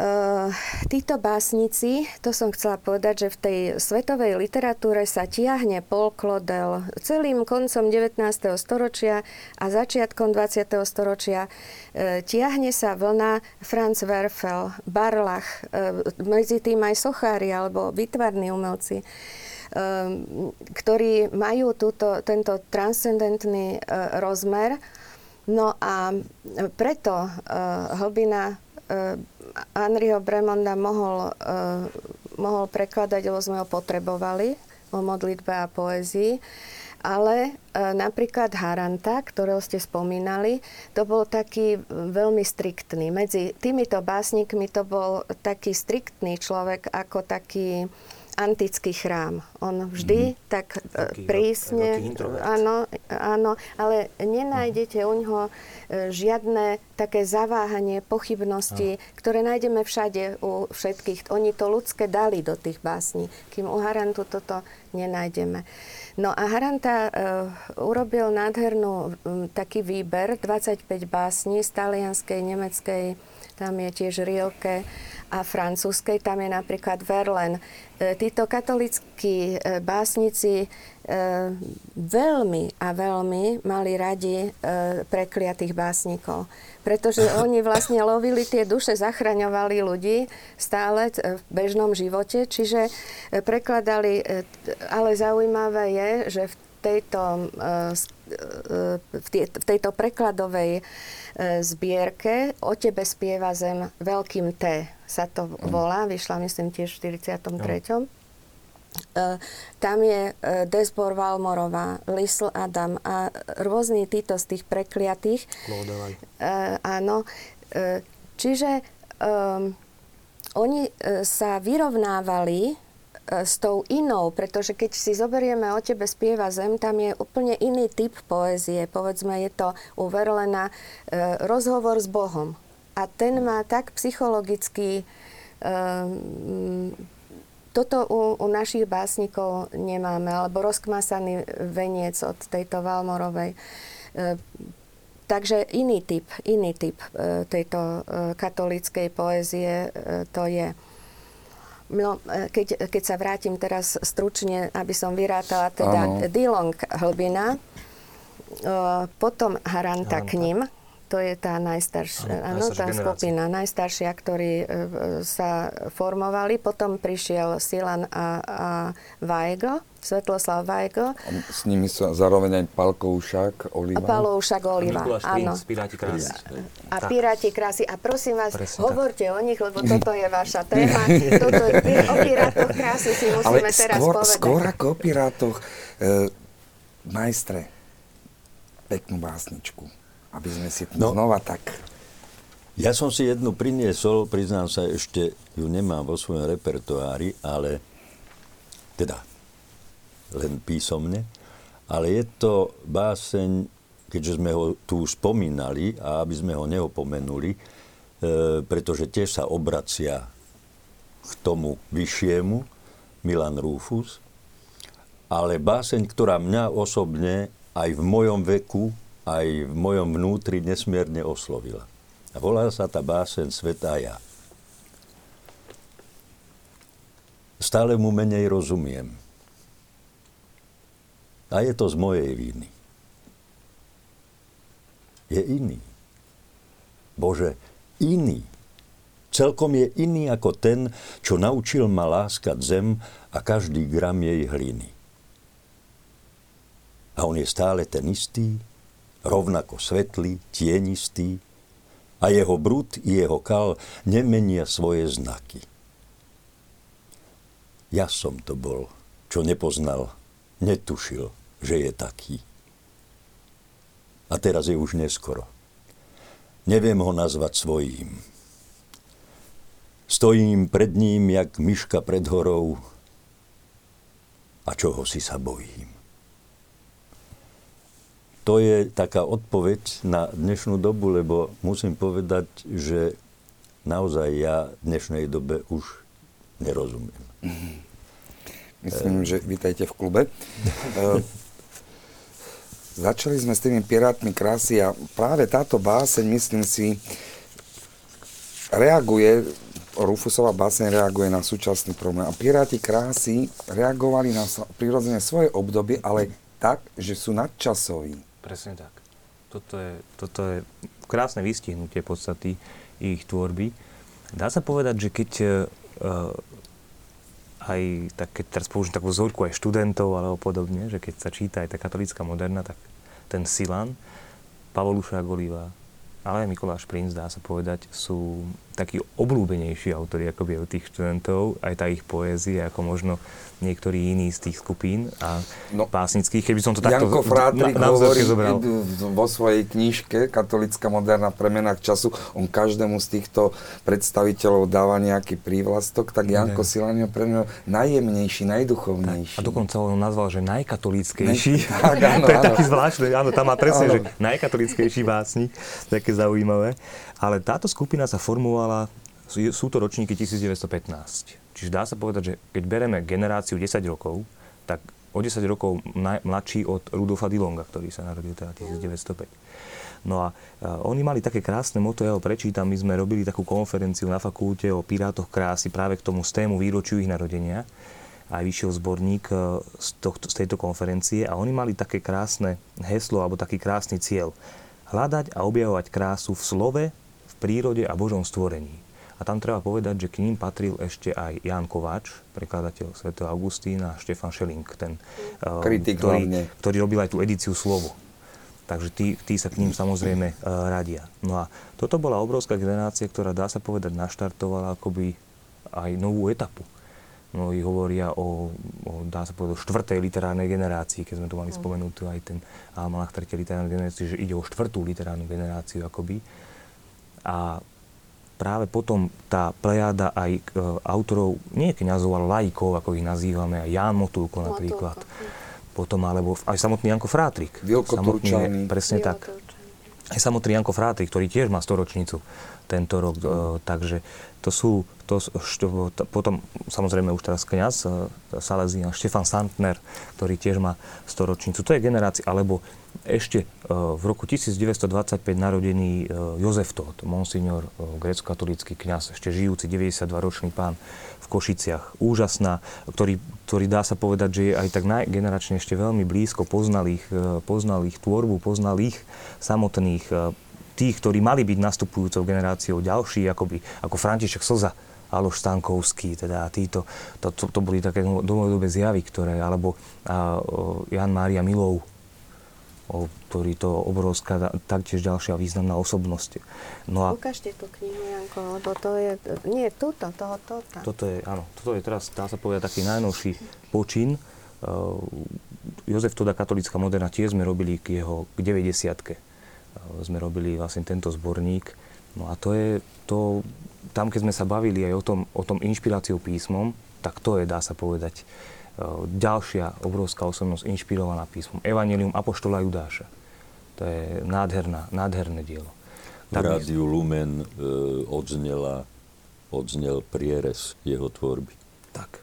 Uh, títo básnici, to som chcela povedať, že v tej svetovej literatúre sa tiahne Paul Claudel celým koncom 19. storočia a začiatkom 20. storočia. Uh, tiahne sa vlna Franz Werfel, Barlach, uh, medzi tým aj sochári alebo vytvarní umelci ktorí majú túto, tento transcendentný rozmer No a preto uh, hlbina uh, Henryho Bremonda mohol, uh, mohol prekladať, lebo sme ho potrebovali o modlitbe a poézii. Ale e, napríklad Haranta, ktorého ste spomínali, to bol taký veľmi striktný. Medzi týmito básnikmi to bol taký striktný človek, ako taký antický chrám. On vždy mm. tak e, Taký prísne... áno, áno, ale nenájdete u ňoho e, žiadne také zaváhanie, pochybnosti, no. ktoré nájdeme všade u všetkých. Oni to ľudské dali do tých básní, kým u Harantu toto nenájdeme. No a Haranta uh, urobil nádhernú um, taký výber, 25 básní z talianskej, nemeckej, tam je tiež Rilke a francúzskej, tam je napríklad Verlaine. E, títo katolickí e, básnici e, veľmi a veľmi mali radi prekliatých básnikov, pretože (laughs) oni vlastne lovili tie duše, zachraňovali ľudí stále v bežnom živote, čiže prekladali, ale zaujímavé je, že v tejto, v tejto prekladovej zbierke O tebe spieva zem veľkým T sa to volá, vyšla myslím tiež v 43. No. Tam je Desbor Valmorová, Lisl Adam a rôzni títo z tých prekliatých. Uh, áno. Čiže um, oni sa vyrovnávali s tou inou, pretože keď si zoberieme O tebe spieva zem, tam je úplne iný typ poézie. Povedzme, je to u uh, rozhovor s Bohom a ten má tak psychologicky um, toto u, u našich básnikov nemáme, alebo rozkmasaný veniec od tejto Valmorovej. E, takže iný typ, iný typ e, tejto e, katolíckej poézie e, to je. No, e, keď, keď sa vrátim teraz stručne, aby som vyrátala, teda Dilong hlbina, e, potom Haranta, Haranta. k ním, to je tá najstaršia, áno, tá generácia. skupina, najstaršia, ktorí e, sa formovali. Potom prišiel Silan a, a Weigl, Svetloslav Weigl. A s nimi sú zároveň aj Palkoušak, Oliva. Palkoušak, Oliva, áno. Piráti krásy. A Piráti krásy. A prosím vás, Presne hovorte tak. o nich, lebo toto je vaša téma. (laughs) toto je, o Pirátoch krásy si musíme Ale teraz skôr, povedať. skôr ako o Pirátoch, e, majstre, peknú básničku aby sme si no, znova tak... Ja som si jednu priniesol, priznám sa, ešte ju nemám vo svojom repertoári, ale teda len písomne, ale je to báseň, keďže sme ho tu spomínali a aby sme ho neopomenuli, e, pretože tiež sa obracia k tomu vyššiemu, Milan Rufus, ale báseň, ktorá mňa osobne aj v mojom veku aj v mojom vnútri nesmierne oslovila. A volá sa tá básen Svetá ja. Stále mu menej rozumiem. A je to z mojej viny. Je iný. Bože, iný. Celkom je iný ako ten, čo naučil ma láskať zem a každý gram jej hliny. A on je stále ten istý, rovnako svetlý, tienistý, a jeho brud i jeho kal nemenia svoje znaky. Ja som to bol, čo nepoznal, netušil, že je taký. A teraz je už neskoro. Neviem ho nazvať svojím. Stojím pred ním, jak myška pred horou, a čoho si sa bojím to je taká odpoveď na dnešnú dobu, lebo musím povedať, že naozaj ja v dnešnej dobe už nerozumiem. Mm-hmm. Myslím, že vítajte v klube. (laughs) e, začali sme s tými pirátmi krásy a práve táto báseň, myslím si, reaguje, Rufusová báseň reaguje na súčasný problém. A Piráti krásy reagovali na prirodzene svoje obdobie, ale tak, že sú nadčasoví. Presne tak. Toto je, toto je krásne vystihnutie podstaty ich tvorby. Dá sa povedať, že keď uh, aj tak, keď teraz použijem takú vzorku aj študentov alebo podobne, že keď sa číta aj tá katolická moderna, tak ten Silan, Pavol Ušák Oliva, ale aj Mikuláš Princ, dá sa povedať, sú takí oblúbenejší autori akoby u tých študentov, aj tá ich poézia, ako možno niektorí iní z tých skupín a no, básnických, keby som to takto Janko Frátrik na, hovorí zobral. vo svojej knižke Katolická moderná premenách času, on každému z týchto predstaviteľov dáva nejaký prívlastok, tak Janko Silan je pre mňa najjemnejší, najduchovnejší. Tak, a dokonca on nazval, že najkatolickejší. Ne, tak, áno, (laughs) to je áno. taký zvláštny, áno, tam má presne, áno. že najkatolickejší básnik, také zaujímavé. Ale táto skupina sa formovala, sú to ročníky 1915. Čiže dá sa povedať, že keď bereme generáciu 10 rokov, tak o 10 rokov mladší od Rudolfa Dilonga, ktorý sa narodil teda 1905. No a oni mali také krásne moto, ja ho prečítam, my sme robili takú konferenciu na fakulte o pirátoch krásy práve k tomu z tému výročiu ich narodenia. Aj vyšiel zborník uh, z, tohto, z tejto konferencie a oni mali také krásne heslo alebo taký krásny cieľ. Hľadať a objavovať krásu v slove, prírode a Božom stvorení. A tam treba povedať, že k ním patril ešte aj Jan Kováč, prekladateľ Sv. Augustína a Štefan Šeling, ten, uh, ktorý, ktorý robil aj tú edíciu Slovo. Takže tí, tí sa k ním samozrejme uh, radia. No a toto bola obrovská generácia, ktorá dá sa povedať naštartovala akoby aj novú etapu. Mnohí hovoria o, o, dá sa povedať, o štvrtej literárnej generácii, keď sme tu mali mm. spomenúť aj ten Almanach tretej literárnej generácie, že ide o štvrtú literárnu generáciu akoby. A práve potom tá plejada aj e, autorov, nie kniazov, ale laikov, ako ich nazývame, aj Ján Motulko napríklad. Motulko. Potom, alebo aj samotný Janko Frátrik. Vilko samotný, Presne Vilko tak. Aj samotný Janko Frátrik, ktorý tiež má storočnicu tento rok. Mm. takže to sú, to, što, to, potom samozrejme už teraz kniaz e, Salesian Štefan Santner, ktorý tiež má storočnicu. To je generácia, alebo ešte e, v roku 1925 narodený e, Jozef Todt, monsignor, grecko-katolícky kňaz, ešte žijúci 92-ročný pán v Košiciach. Úžasná, ktorý, ktorý dá sa povedať, že je aj tak najgeneračne ešte veľmi blízko, poznal ich, poznal ich tvorbu, poznal ich samotných tých, ktorí mali byť nastupujúcou generáciou ďalší, akoby, ako František Slza, Aloš Stankovský, teda títo, to, to, to boli také dlhodobé zjavy, ktoré, alebo a, o, Jan Mária Milov, ktorý to obrovská, taktiež ďalšia významná osobnosť. No a, Ukážte tú knihu, Janko, lebo to je, nie, túto, toho, toto. Toto je, áno, toto je teraz, dá sa povedať, taký najnovší počin. Uh, Jozef Toda, katolická moderna, tiež sme robili k jeho, k 90 sme robili vlastne tento zborník. No a to je, to, tam keď sme sa bavili aj o tom, o tom inšpiráciou písmom, tak to je, dá sa povedať, e, ďalšia obrovská osobnosť inšpirovaná písmom. Evangelium Apoštola Judáša. To je nádherná, nádherné dielo. V rádiu Lumen e, odznela, odznel prierez jeho tvorby. Tak.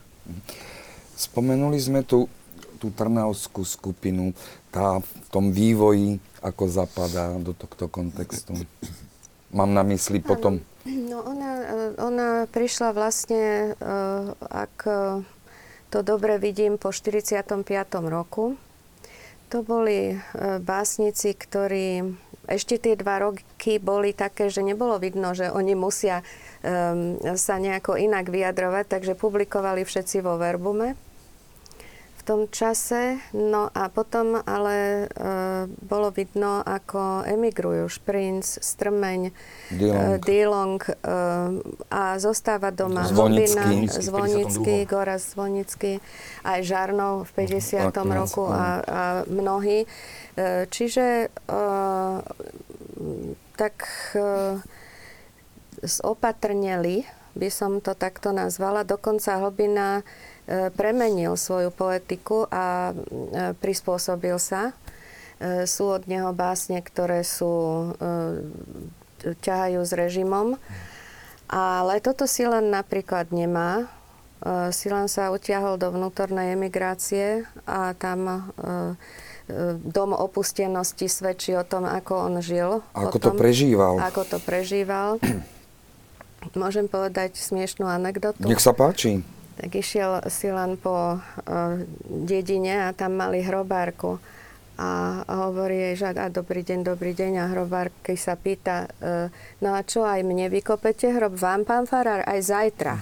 Spomenuli sme tu tú trnavskú skupinu, tá v tom vývoji ako zapadá do tohto kontextu? Mám na mysli potom... No ona, ona prišla vlastne, ak to dobre vidím, po 45. roku. To boli eh, básnici, ktorí ešte tie dva roky boli také, že nebolo vidno, že oni musia um, sa nejako inak vyjadrovať, takže publikovali všetci vo Verbume tom čase. No a potom ale e, bolo vidno, ako emigrujú Šprinc, Strmeň, Dilong e, e, a zostáva doma Zvonický, Zvonický Goraz Zvonický, aj Žarnov v 50. Tak, roku a, a mnohí. E, čiže e, tak e, zopatrneli, by som to takto nazvala. Dokonca hlbina premenil svoju poetiku a e, prispôsobil sa. E, sú od neho básne, ktoré sú, ťahajú s režimom. Ale toto Silan napríklad nemá. Silan sa utiahol do vnútornej emigrácie a tam dom opustenosti svedčí o tom, ako on žil. Ako tom, to prežíval. Ako to prežíval. (clears throat) Môžem povedať smiešnú anekdotu? Nech sa páči tak išiel Silan po uh, dedine a tam mali hrobárku. A, hovorí jej, že a dobrý deň, dobrý deň. A hrobárky sa pýta, uh, no a čo, aj mne vykopete hrob? Vám, pán Farár, aj zajtra.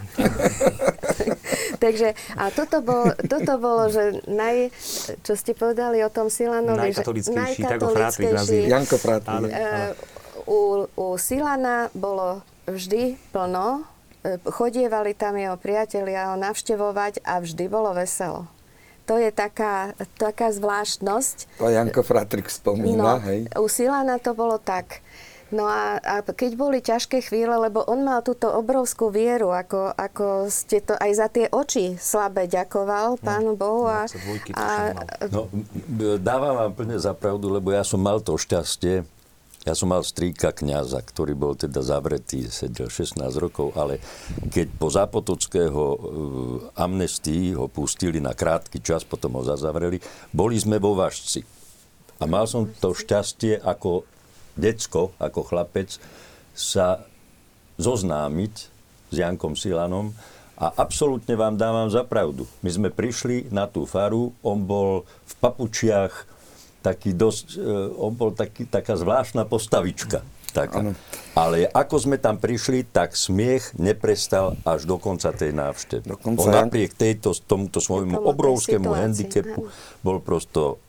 (laughs) Takže, a toto bolo, toto bolo, že naj, čo ste povedali o tom Silanovi, najkatolickejší, že najkatolickejší. Janko Frátrik. Uh, u, u Silana bolo vždy plno, e, chodievali tam jeho priatelia ho navštevovať a vždy bolo veselo. To je taká, taká zvláštnosť. To Janko Fratrik spomína, no, hej? U Silana to bolo tak. No a, a keď boli ťažké chvíle, lebo on mal túto obrovskú vieru, ako, ako ste to aj za tie oči slabé ďakoval no, Pánu Bohu. A, a, no, dávam vám plne za pravdu, lebo ja som mal to šťastie, ja som mal strýka kňaza, ktorý bol teda zavretý, sedel 16 rokov, ale keď po Zápotockého uh, amnestii ho pustili na krátky čas, potom ho zazavreli, boli sme vo Vašci. A mal som to šťastie ako decko, ako chlapec, sa zoznámiť s Jankom Silanom a absolútne vám dávam za pravdu. My sme prišli na tú faru, on bol v papučiach, taký dosť, e, on bol taký, taká zvláštna postavička. Taká. Ale ako sme tam prišli, tak smiech neprestal až do konca tej návštevy. Dokonca on napriek tejto, tomuto svojmu obrovskému handicapu bol prosto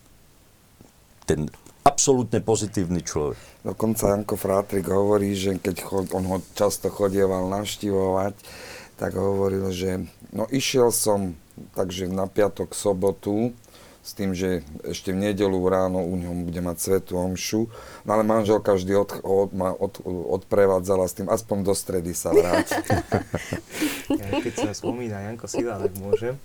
ten absolútne pozitívny človek. Dokonca Janko Frátrik hovorí, že keď chod, on ho často chodieval navštivovať, tak hovoril, že no išiel som takže na piatok, sobotu, s tým, že ešte v nedelu ráno u ňom bude mať svetú omšu, no ale manželka vždy od, od, ma od, odprevádzala s tým, aspoň do stredy sa vráti. (laughs) ja, keď sa spomína Janko Sila, tak môžem,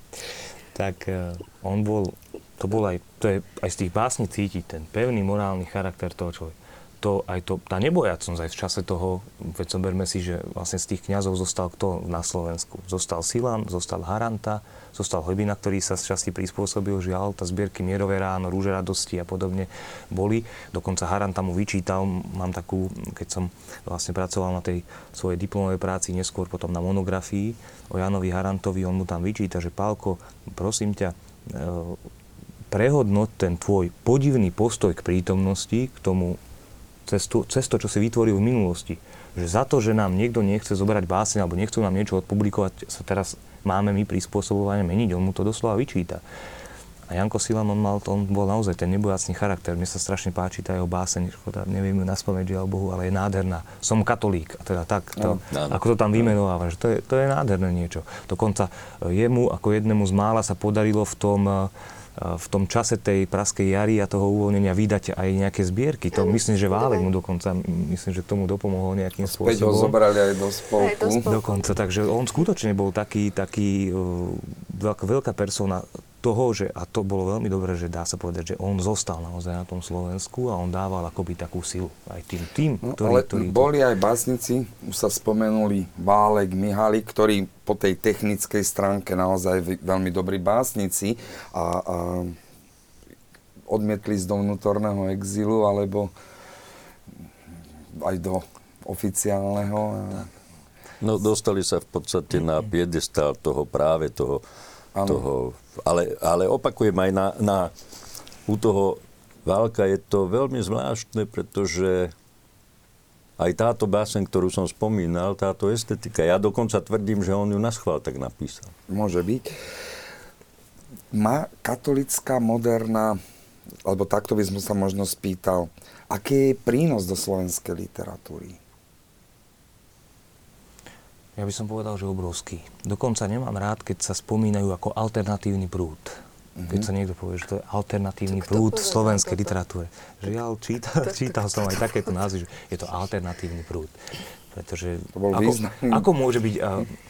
tak uh, on bol, to bol aj, to je aj z tých básní cítiť ten pevný morálny charakter toho človeka to, aj to, tá nebojacnosť aj v čase toho, veď zoberme si, že vlastne z tých kňazov zostal kto na Slovensku? Zostal Silan, zostal Haranta, zostal Hlbina, ktorý sa z časti prispôsobil, žiaľ, tá zbierky Mierové ráno, Rúže radosti a podobne boli. Dokonca Haranta mu vyčítal, mám takú, keď som vlastne pracoval na tej svojej diplomovej práci, neskôr potom na monografii o Janovi Harantovi, on mu tam vyčíta, že Pálko, prosím ťa, e, prehodnoť ten tvoj podivný postoj k prítomnosti, k tomu cez, tu, cez to, čo si vytvoril v minulosti. Že za to, že nám niekto nechce zobrať báseň alebo nechcú nám niečo odpublikovať, sa teraz máme my prispôsobovanie meniť. On mu to doslova vyčíta. A Janko Silan, on, mal, on bol naozaj ten nebojacný charakter. Mne sa strašne páči tá jeho báseň, škoda, neviem ju naspomeť, žiaľ Bohu, ale je nádherná. Som katolík, a teda tak, to, no, no, ako to tam vymenováva, že to je, to je nádherné niečo. Dokonca jemu, ako jednému z mála, sa podarilo v tom v tom čase tej praskej jary a toho uvoľnenia vydať aj nejaké zbierky. To myslím, že Válek mu dokonca, myslím, že k tomu dopomohol nejakým spôsobom. Späť ho zobrali aj do spolku. Aj do spolku. Dokonca, takže on skutočne bol taký, taký veľká, veľká persona toho, že, a to bolo veľmi dobré, že dá sa povedať, že on zostal naozaj na tom Slovensku a on dával akoby takú silu aj tým tým, no, ktorí, ale ktorí boli aj básnici, už sa spomenuli Bálek, Mihali, ktorí po tej technickej stránke naozaj veľmi dobrí básnici a, a odmietli z do vnútorného exílu alebo aj do oficiálneho. A... No dostali sa v podstate na piedestal toho práve toho toho, ale, ale opakujem aj na, na, u toho Válka je to veľmi zvláštne, pretože aj táto báseň, ktorú som spomínal, táto estetika, ja dokonca tvrdím, že on ju na schvál tak napísal. Môže byť. Má katolická moderná, alebo takto by som sa možno spýtal, aký je prínos do slovenskej literatúry? Ja by som povedal, že obrovský. Dokonca nemám rád, keď sa spomínajú ako alternatívny prúd. Mm-hmm. Keď sa niekto povie, že to je alternatívny to prúd v slovenskej literatúre. Žiaľ, čítal, (laughs) čítal som aj takéto názvy, že je to alternatívny prúd. Pretože to bol ako, ako môže byť,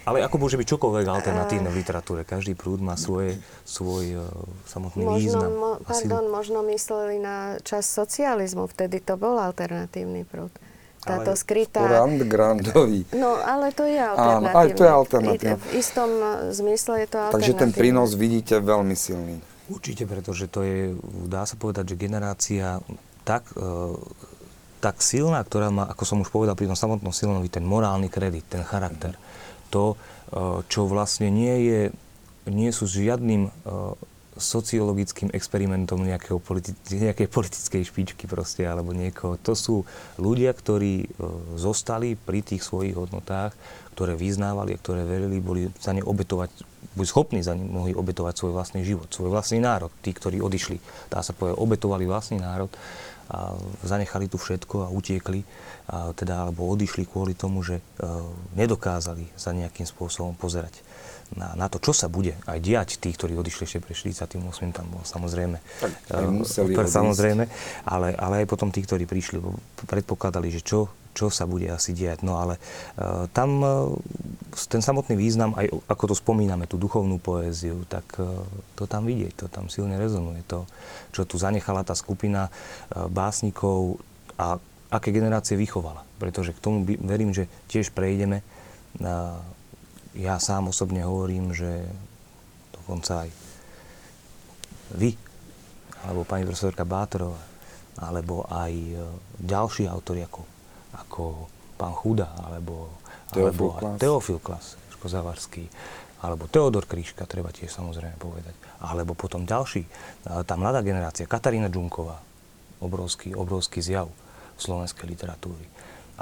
ale ako môže byť čokoľvek alternatívne v literatúre? Každý prúd má svoje, svoj uh, samotný možno, význam. Mo, pardon, možno mysleli na čas socializmu, vtedy to bol alternatívny prúd táto ale skrytá... undergroundový. No, ale to je alternatívne. Áno, aj to je alternatívne. V istom zmysle je to alternatívne. Takže ten prínos vidíte veľmi silný. Určite, pretože to je, dá sa povedať, že generácia tak, e, tak silná, ktorá má, ako som už povedal pri tom samotnom silnovi, ten morálny kredit, ten charakter. To, e, čo vlastne nie je, nie sú žiadnym e, sociologickým experimentom nejakého politi- nejakej politickej špičky proste, alebo niekoho. To sú ľudia, ktorí e, zostali pri tých svojich hodnotách, ktoré vyznávali a ktoré verili, boli za ne obetovať, boli schopní za ne mohli obetovať svoj vlastný život, svoj vlastný národ. Tí, ktorí odišli, dá sa povedať, obetovali vlastný národ a zanechali tu všetko a utiekli, a teda, alebo odišli kvôli tomu, že e, nedokázali sa nejakým spôsobom pozerať na, na to, čo sa bude aj diať tých, ktorí odišli ešte pre 48. tam bolo samozrejme. Tak uh, samozrejme, ale, ale aj potom tí, ktorí prišli, predpokladali, že čo, čo sa bude asi diať. No ale uh, tam uh, ten samotný význam, aj ako to spomíname, tú duchovnú poéziu, tak uh, to tam vidieť, to tam silne rezonuje. To, čo tu zanechala tá skupina básnikov a aké generácie vychovala. Pretože k tomu by, verím, že tiež prejdeme. Ja sám osobne hovorím, že dokonca aj vy, alebo pani profesorka Bátorová, alebo aj e, ďalší autori ako, ako pán Chuda, alebo, Teofil Klas. Teofil Klas, Zavarský, alebo Teodor Kríška, treba tiež samozrejme povedať. Alebo potom ďalší, e, tá mladá generácia, Katarína Džunková, obrovský, obrovský zjav slovenskej literatúry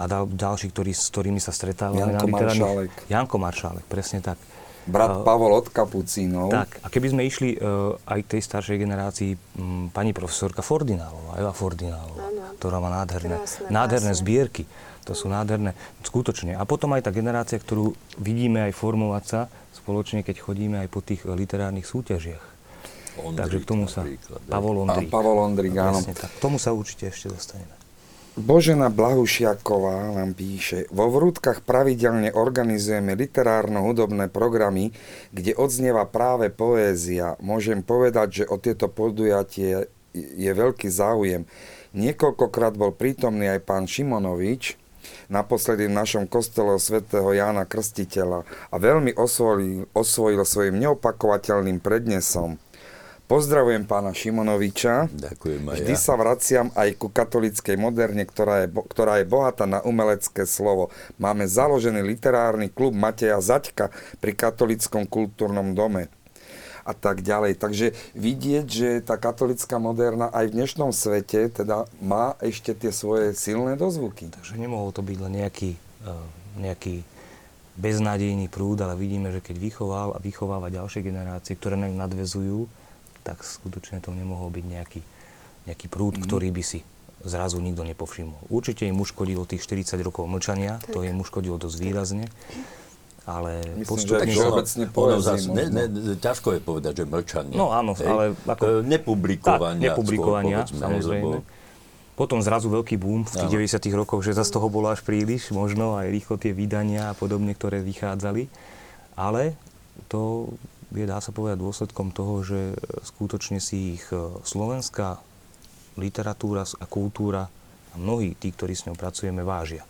a ďalší, ktorý, s ktorými sa stretávame Janko literárnych... Maršálek. Janko Maršálek, presne tak. Brat uh, Pavol od Kapucínov. Tak, a keby sme išli uh, aj tej staršej generácii, um, pani profesorka Fordinálová, Eva Fordinálová, ktorá má nádherné, Krásne nádherné básne. zbierky. To sú nádherné, skutočne. A potom aj tá generácia, ktorú vidíme aj formovať sa spoločne, keď chodíme aj po tých literárnych súťažiach. Ondrík Takže k tomu sa... napríklad. Pavol A Ondrík. Pavol Ondrík, áno. K tomu sa určite ešte dostaneme. Božena Blahušiaková nám píše, vo Vrútkach pravidelne organizujeme literárno-hudobné programy, kde odznieva práve poézia. Môžem povedať, že o tieto podujatie je veľký záujem. Niekoľkokrát bol prítomný aj pán Šimonovič, naposledy v našom kostole svätého Jána Krstiteľa a veľmi osvojil, osvojil svojim neopakovateľným prednesom. Pozdravujem pána Šimonoviča. Ďakujem aj Vždy ja. sa vraciam aj ku katolíckej moderne, ktorá je, ktorá je bohatá na umelecké slovo. Máme založený literárny klub Mateja Zaďka pri katolickom kultúrnom dome a tak ďalej. Takže vidieť, že tá katolická moderna aj v dnešnom svete teda má ešte tie svoje silné dozvuky. Takže nemohol to byť len nejaký, uh, nejaký beznádejný prúd, ale vidíme, že keď vychoval a vychováva ďalšie generácie, ktoré na ňu nadvezujú, tak skutočne to nemohol byť nejaký, nejaký prúd, mm-hmm. ktorý by si zrazu nikto nepovšimol. Určite im uškodilo tých 40 rokov mlčania, to im uškodilo dosť výrazne, ale Myslím, že postupne... ono poézii zas, ne, ne, ťažko je povedať, že mlčanie. No áno, hej. ale ako- E, Nepublikovania. Tak, nepublikovania, skôr, povedzme, samozrejme. lebo- Potom zrazu veľký boom v tých Áno. 90 rokoch, že zase toho bolo až príliš, možno aj rýchlo tie vydania a podobne, ktoré vychádzali. Ale to je, dá sa povedať, dôsledkom toho, že skutočne si ich e, slovenská literatúra a kultúra a mnohí tí, ktorí s ňou pracujeme, vážia.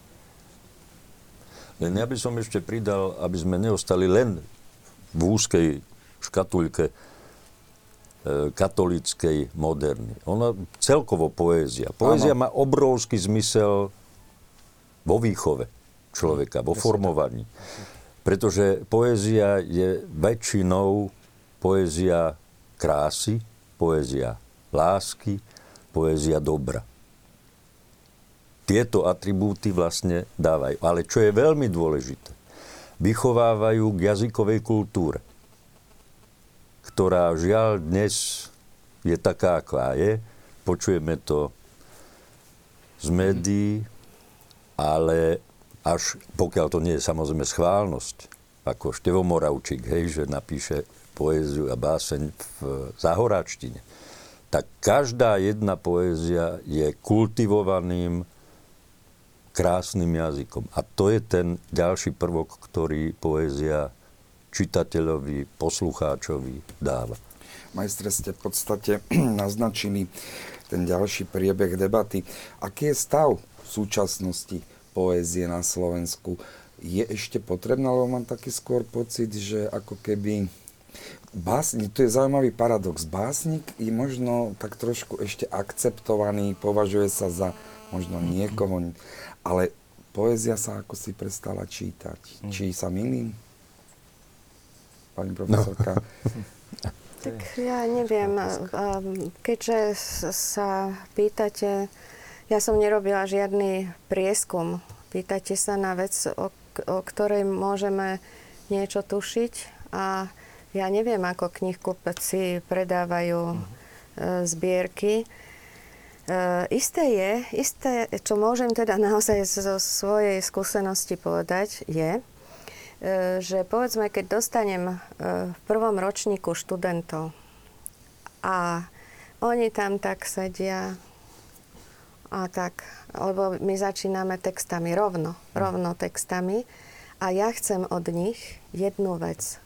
Len ja by som ešte pridal, aby sme neostali len v úzkej škatulke e, katolíckej moderny. Ona celkovo poézia. Poézia má obrovský zmysel vo výchove človeka, vo formovaní. Pretože poézia je väčšinou poézia krásy, poézia lásky, poézia dobra. Tieto atribúty vlastne dávajú. Ale čo je veľmi dôležité, vychovávajú k jazykovej kultúre, ktorá žiaľ dnes je taká, aká je. Počujeme to z médií, ale až pokiaľ to nie je samozrejme schválnosť, ako Števo Moravčík, hej, že napíše poéziu a báseň v zahoráčtine, tak každá jedna poézia je kultivovaným krásnym jazykom. A to je ten ďalší prvok, ktorý poézia čitateľovi, poslucháčovi dáva. Majstre, ste v podstate (clears throat) naznačili ten ďalší priebeh debaty. Aký je stav v súčasnosti poézie na Slovensku? Je ešte potrebná, lebo mám taký skôr pocit, že ako keby básnik, to je zaujímavý paradox, básnik je možno tak trošku ešte akceptovaný, považuje sa za možno niekoho, ale poézia sa ako si prestala čítať. Či sa milím? Pani profesorka? (laughs) Tak ja neviem, a keďže sa pýtate, ja som nerobila žiadny prieskum, pýtate sa na vec, o, o ktorej môžeme niečo tušiť. A ja neviem, ako knihkupci predávajú e, zbierky. isté je, isté, čo môžem teda naozaj zo svojej skúsenosti povedať, je, uh, že povedzme, keď dostanem uh, v prvom ročníku študentov a oni tam tak sedia a tak, lebo my začíname textami rovno, rovno textami. A ja chcem od nich jednu vec,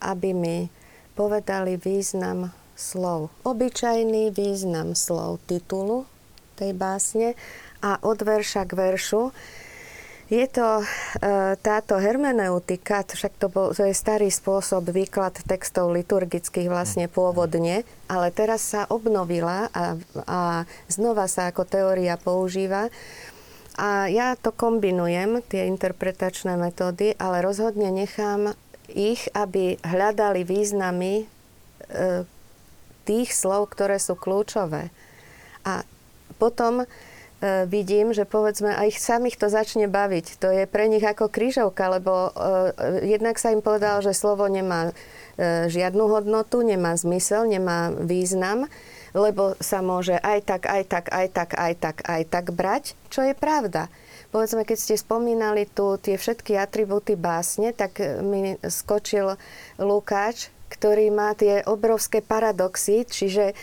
aby mi povedali význam slov. Obyčajný význam slov titulu tej básne. A od verša k veršu je to e, táto hermeneutika, však to, bol, to je starý spôsob výklad textov liturgických vlastne pôvodne, ale teraz sa obnovila a, a znova sa ako teória používa. A ja to kombinujem, tie interpretačné metódy, ale rozhodne nechám ich, aby hľadali významy e, tých slov, ktoré sú kľúčové. A potom vidím, že povedzme aj samých to začne baviť. To je pre nich ako krížovka, lebo uh, jednak sa im povedal, že slovo nemá uh, žiadnu hodnotu, nemá zmysel, nemá význam, lebo sa môže aj tak, aj tak, aj tak, aj tak, aj tak brať, čo je pravda. Povedzme, keď ste spomínali tu tie všetky atribúty básne, tak mi skočil Lukáč, ktorý má tie obrovské paradoxy, čiže e,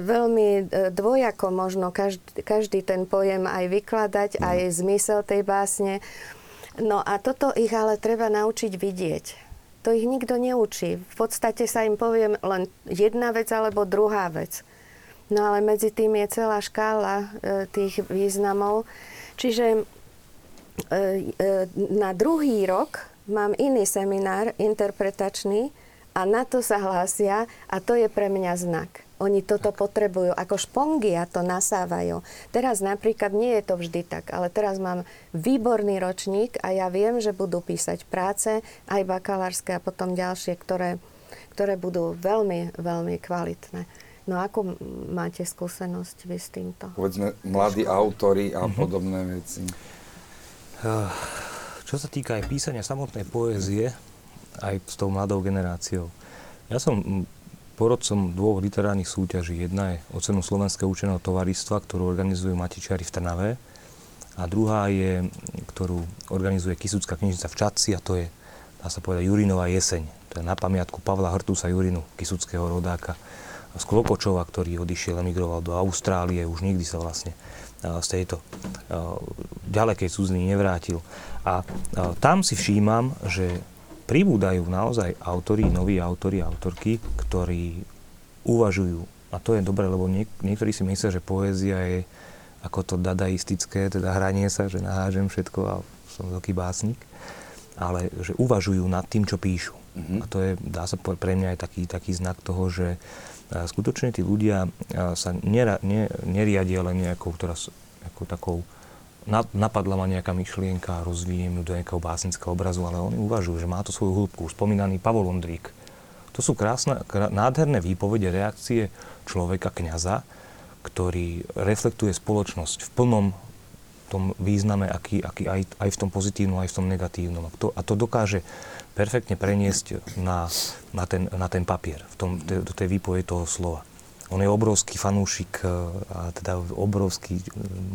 veľmi e, dvojako možno každý, každý ten pojem aj vykladať, mm. aj zmysel tej básne. No a toto ich ale treba naučiť vidieť. To ich nikto neučí. V podstate sa im poviem len jedna vec alebo druhá vec. No ale medzi tým je celá škála e, tých významov. Čiže na druhý rok mám iný seminár interpretačný, a na to sa hlásia a to je pre mňa znak. Oni toto tak. potrebujú, ako špongia to nasávajú. Teraz napríklad nie je to vždy tak, ale teraz mám výborný ročník a ja viem, že budú písať práce, aj bakalárske a potom ďalšie, ktoré, ktoré budú veľmi, veľmi kvalitné. No ako máte skúsenosť vy s týmto? Povedzme, mladí autory a uh-huh. podobné veci. Čo sa týka aj písania samotnej poézie, aj s tou mladou generáciou. Ja som porodcom dvoch literárnych súťaží. Jedna je o cenu Slovenského učeného tovaristva, ktorú organizujú Matičiari v Trnave. A druhá je, ktorú organizuje Kisucká knižnica v Čadci a to je, dá sa povedať, Jurinová jeseň. To je na pamiatku Pavla Hrtusa Jurinu, kisuckého rodáka z Klopočova, ktorý odišiel, emigroval do Austrálie, už nikdy sa vlastne z tejto ďalekej cudziny nevrátil. A tam si všímam, že pribúdajú naozaj autori, noví autori, autorky, ktorí uvažujú. A to je dobré, lebo niek- niektorí si myslia, že poézia je ako to dadaistické, teda hranie sa, že nahážem všetko a som veľký básnik, ale že uvažujú nad tým, čo píšu. Mm-hmm. A to je, dá sa povedať, pre mňa aj taký, taký znak toho, že skutočne tí ľudia sa nera, ne, neriadia len nejakou, ktorá, ako takou napadla ma nejaká myšlienka, rozviniem ju do nejakého básnického obrazu, ale oni uvažujú, že má to svoju hĺbku. Spomínaný Pavol Ondrík. To sú krásne, krá, nádherné výpovede, reakcie človeka, kňaza, ktorý reflektuje spoločnosť v plnom tom význame, aký, aký aj, aj v tom pozitívnom, aj v tom negatívnom. A to, a to dokáže perfektne preniesť na, na, ten, na ten papier, v tom, do tej výpovede toho slova. On je obrovský fanúšik, a teda obrovský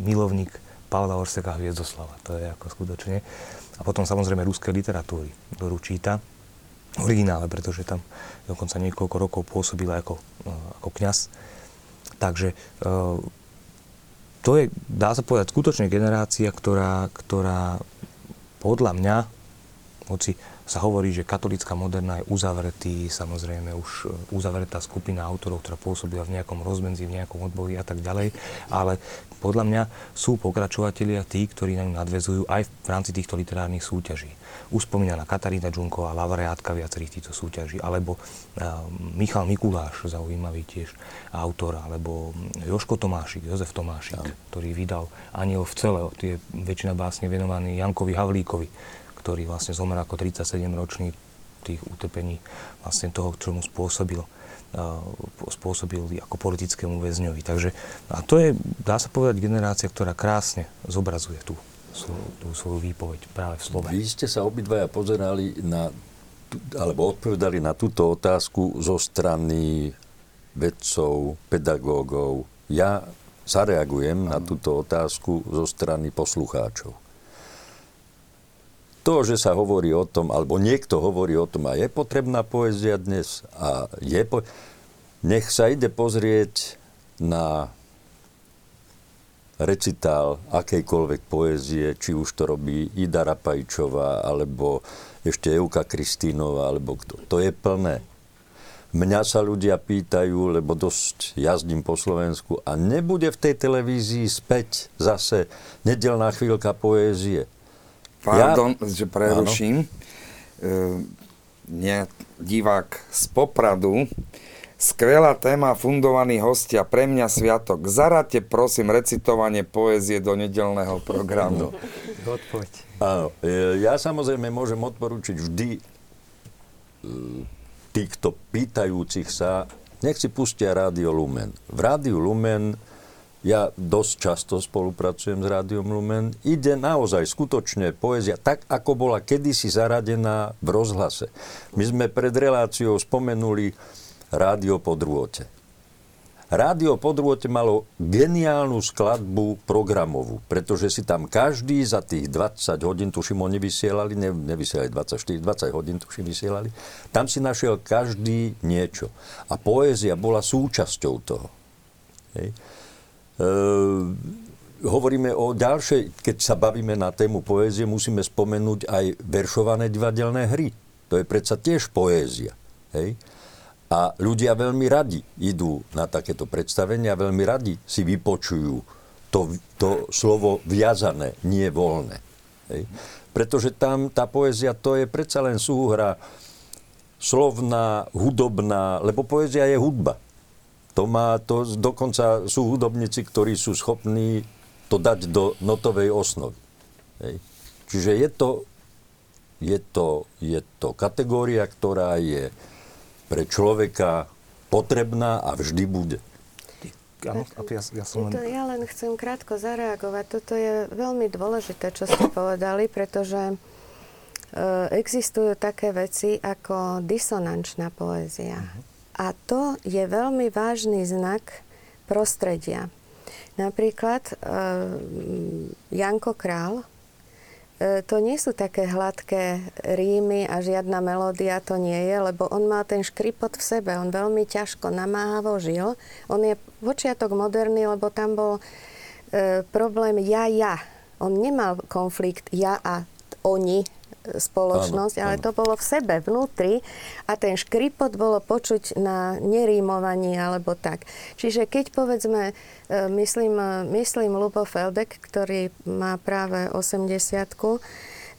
milovník Pavla Orseka Hviezdoslava. To je ako skutočne. A potom samozrejme ruské literatúry, ktorú číta originále, pretože tam dokonca niekoľko rokov pôsobil ako, eh, ako kňaz. Takže eh, to je, dá sa povedať, skutočne generácia, ktorá, ktorá podľa mňa, hoci sa hovorí, že katolická moderná je uzavretý, samozrejme už e, uzavretá skupina autorov, ktorá pôsobila v nejakom rozmedzi, v nejakom odboji a tak ďalej, ale podľa mňa sú pokračovatelia tí, ktorí na ňu nadvezujú aj v rámci týchto literárnych súťaží. Už spomínaná Katarína Džunková, laureátka viacerých týchto súťaží, alebo uh, Michal Mikuláš, zaujímavý tiež autor, alebo Joško Tomášik, Jozef Tomášik, ja. ktorý vydal Aniel v cele, tie väčšina básne venovaný Jankovi Havlíkovi ktorý vlastne zomrel ako 37-ročný tých utrpení vlastne toho, čo mu spôsobil spôsobil ako politickému väzňovi. Takže a to je, dá sa povedať, generácia, ktorá krásne zobrazuje tú, tú svoju výpoveď práve v slove. Vy ste sa obidvaja pozerali na, alebo odpovedali na túto otázku zo strany vedcov, pedagógov. Ja zareagujem na túto otázku zo strany poslucháčov. To, že sa hovorí o tom, alebo niekto hovorí o tom, a je potrebná poézia dnes, a je po... nech sa ide pozrieť na recitál akejkoľvek poézie, či už to robí Ida Rapajčová, alebo ešte Euka Kristínová, alebo kto. To je plné. Mňa sa ľudia pýtajú, lebo dosť jazdím po Slovensku a nebude v tej televízii späť zase nedelná chvíľka poézie. Pardon, ja... že preruším. E, divák z Popradu. Skvelá téma, fundovaný hostia, pre mňa sviatok. Zaradte prosím recitovanie poézie do nedelného programu. (laughs) Odpoď. Áno, e, ja samozrejme môžem odporučiť vždy e, týchto pýtajúcich sa, nech si pustia Rádio Lumen. V Rádiu Lumen ja dosť často spolupracujem s Rádiom Lumen. Ide naozaj skutočne poézia, tak ako bola kedysi zaradená v rozhlase. My sme pred reláciou spomenuli Rádio po drôte. Rádio po drôte malo geniálnu skladbu programovú, pretože si tam každý za tých 20 hodín, tuším, oni vysielali, ne, nevysielali 24, 20 hodín, tuším, vysielali, tam si našiel každý niečo. A poézia bola súčasťou toho. Hej. E, hovoríme o ďalšej, keď sa bavíme na tému poézie, musíme spomenúť aj veršované divadelné hry. To je predsa tiež poézia. Hej. A ľudia veľmi radi idú na takéto predstavenia, veľmi radi si vypočujú to, to slovo viazané, nie voľné. Hej. Pretože tam tá poézia to je predsa len súhra slovná, hudobná, lebo poézia je hudba. To má, to dokonca sú hudobníci, ktorí sú schopní to dať do notovej osnovy. Hej. Čiže je to, je, to, je to kategória, ktorá je pre človeka potrebná a vždy bude. ja, ja, som len... To, ja len chcem krátko zareagovať. Toto je veľmi dôležité, čo ste (coughs) povedali, pretože e, existujú také veci ako disonančná poézia. Uh-huh. A to je veľmi vážny znak prostredia. Napríklad e, Janko Král E, to nie sú také hladké rímy a žiadna melódia to nie je, lebo on má ten škripot v sebe, on veľmi ťažko, namáhavo žil. On je počiatok moderný, lebo tam bol e, problém ja-ja. On nemal konflikt ja a oni, spoločnosť, áno, ale áno. to bolo v sebe, vnútri a ten škripot bolo počuť na nerímovaní alebo tak. Čiže keď povedzme, e, myslím, e, myslím Lubo Feldek, ktorý má práve 80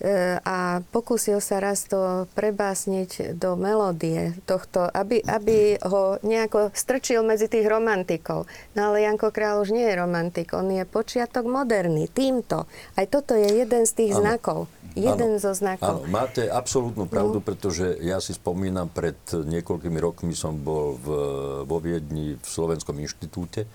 e, a pokúsil sa raz to prebásniť do melódie tohto, aby, aby ho nejako strčil medzi tých romantikov. No ale Janko Král už nie je romantik, on je počiatok moderný, týmto. Aj toto je jeden z tých ano. znakov. Jeden áno, zo znakov. Áno, máte absolútnu pravdu, no. pretože ja si spomínam, pred niekoľkými rokmi som bol v, vo Viedni v Slovenskom inštitúte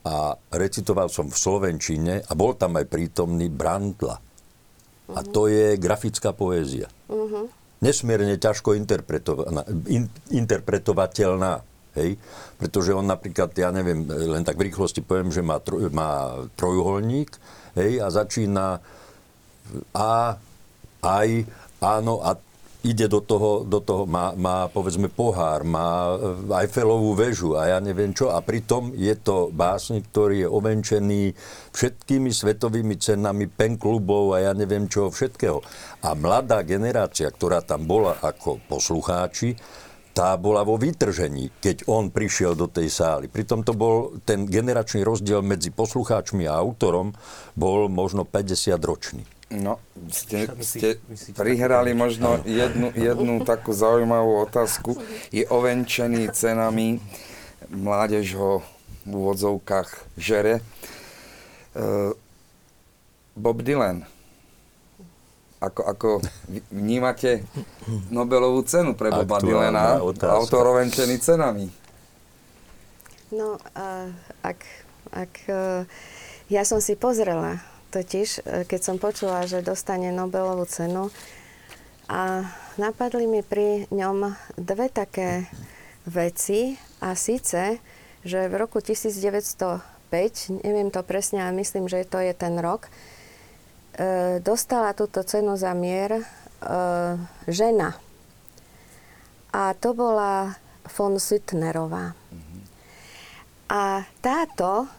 a recitoval som v Slovenčine a bol tam aj prítomný Brandla. Uh-huh. A to je grafická poézia. Uh-huh. Nesmierne ťažko in, interpretovateľná. Hej? Pretože on napríklad, ja neviem, len tak v rýchlosti poviem, že má, troj, má trojuholník hej, a začína a, aj, áno, a ide do toho, do toho má, má povedzme pohár, má eh, Eiffelovú väžu a ja neviem čo. A pritom je to básnik, ktorý je ovenčený všetkými svetovými cenami penklubov a ja neviem čo všetkého. A mladá generácia, ktorá tam bola ako poslucháči, tá bola vo vytržení, keď on prišiel do tej sály. Pritom to bol ten generačný rozdiel medzi poslucháčmi a autorom bol možno 50 ročný. No, ste, ste prihrali možno jednu, jednu takú zaujímavú otázku. Je ovenčený cenami, mládež ho v úvodzovkách žere. Uh, Bob Dylan. Ako, ako vnímate Nobelovú cenu pre Boba Dylana, autor ovenčený cenami? No, uh, ak, ak uh, ja som si pozrela totiž, e, keď som počula, že dostane Nobelovú cenu a napadli mi pri ňom dve také veci a síce, že v roku 1915 neviem to presne, ale myslím, že to je ten rok, e, dostala túto cenu za mier e, žena. A to bola von Süttnerová. A táto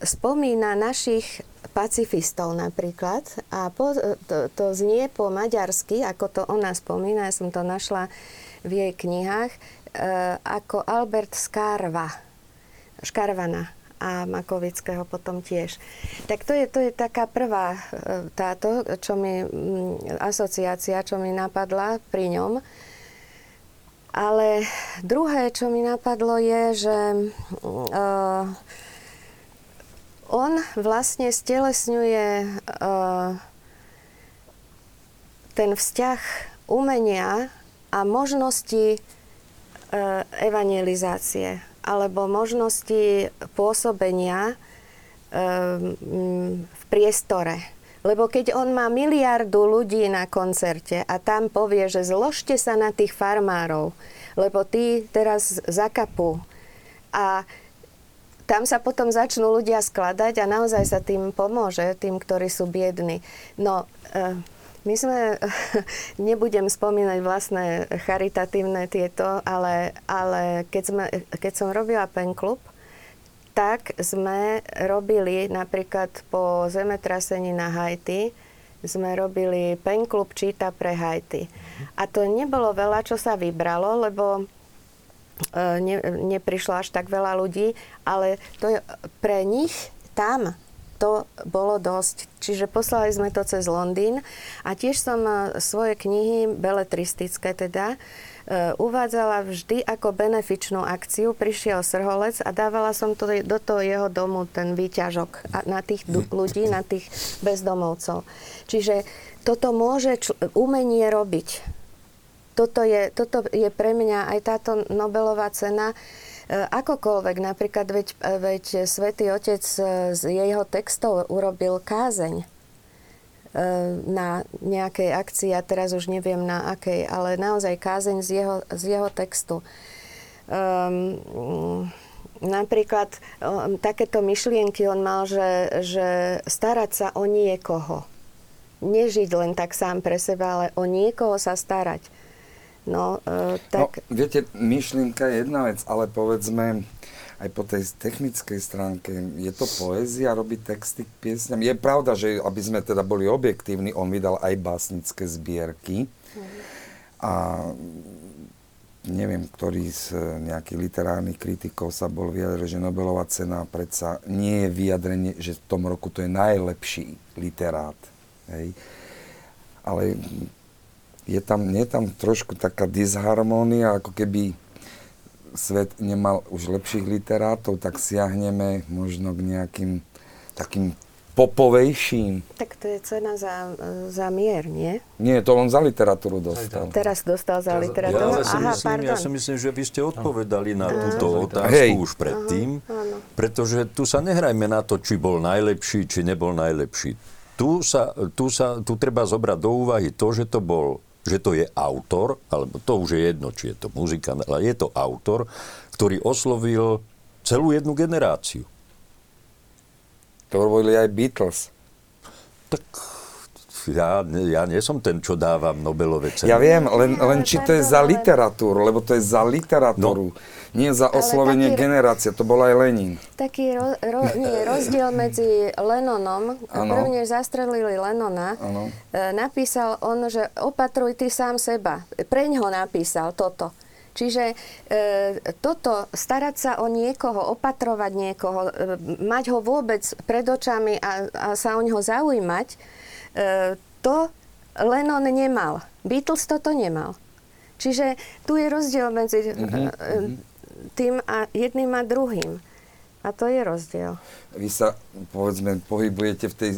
spomína našich pacifistov napríklad a po, to, to znie po maďarsky, ako to ona spomína, ja som to našla v jej knihách, e, ako Albert Skarva, Škarvana a Makovického potom tiež. Tak to je, to je taká prvá e, táto, čo mi, asociácia, čo mi napadla pri ňom. Ale druhé, čo mi napadlo, je, že uh, on vlastne stelesňuje uh, ten vzťah umenia a možnosti uh, evangelizácie alebo možnosti pôsobenia um, v priestore. Lebo keď on má miliardu ľudí na koncerte a tam povie, že zložte sa na tých farmárov, lebo tí teraz zakapú. A tam sa potom začnú ľudia skladať a naozaj sa tým pomôže, tým, ktorí sú biední. No, eh, my sme, (laughs) nebudem spomínať vlastné charitatívne tieto, ale, ale keď, sme, keď som robila Pen Club, tak sme robili napríklad po zemetrasení na Haiti, sme robili Pen Club číta pre Haiti. A to nebolo veľa, čo sa vybralo, lebo ne, neprišlo až tak veľa ľudí, ale to je, pre nich tam to bolo dosť. Čiže poslali sme to cez Londýn a tiež som e, svoje knihy, beletristické teda, e, uvádzala vždy ako benefičnú akciu. Prišiel Srholec a dávala som to do toho jeho domu ten výťažok na tých ľudí, na tých bezdomovcov. Čiže toto môže umenie robiť toto je, toto je pre mňa aj táto Nobelová cena, e, akokoľvek, napríklad veď, veď Svetý Otec z jeho textov urobil kázeň e, na nejakej akcii, a teraz už neviem na akej, ale naozaj kázeň z jeho, z jeho textu. Um, napríklad um, takéto myšlienky on mal, že, že starať sa o niekoho. Nežiť len tak sám pre seba, ale o niekoho sa starať. No, e, tak... no, viete, myšlienka je jedna vec, ale povedzme, aj po tej technickej stránke, je to poézia robiť texty k piesňam. Je pravda, že aby sme teda boli objektívni, on vydal aj básnické zbierky. Mm. A neviem, ktorý z nejakých literárnych kritikov sa bol vyjadril, že Nobelová cena predsa nie je vyjadrenie, že v tom roku to je najlepší literát. Hej. Ale je tam, nie je tam trošku taká disharmónia, ako keby svet nemal už lepších literátov, tak siahneme možno k nejakým takým popovejším. Tak to je cena za, za mier, nie? Nie, to on za literatúru dostal. Teraz dostal za literatúru. Ja, si Aha, myslím, ja si myslím, že vy ste odpovedali na túto otázku Hej. už predtým, Aha, pretože tu sa nehrajme na to, či bol najlepší, či nebol najlepší. Tu, sa, tu, sa, tu treba zobrať do úvahy to, že to bol že to je autor, alebo to už je jedno, či je to muzikant, ale je to autor, ktorý oslovil celú jednu generáciu. To robili aj Beatles. Tak ja, ja nie som ten, čo dávam Nobelové ceny. Ja viem, len, len či to je za literatúru, lebo to je za literatúru. No. Nie za oslovenie taký, generácie, to bol aj Lenin. Taký ro, ro, nie, rozdiel medzi Lenonom, prvne zastrelili Lenona, ano. E, napísal on, že opatruj ty sám seba. Preň ho napísal toto. Čiže e, toto, starať sa o niekoho, opatrovať niekoho, e, mať ho vôbec pred očami a, a sa o neho zaujímať, e, to Lennon nemal. Beatles toto nemal. Čiže tu je rozdiel medzi mm-hmm tým a jedným a druhým. A to je rozdiel. Vy sa, povedzme, pohybujete v tej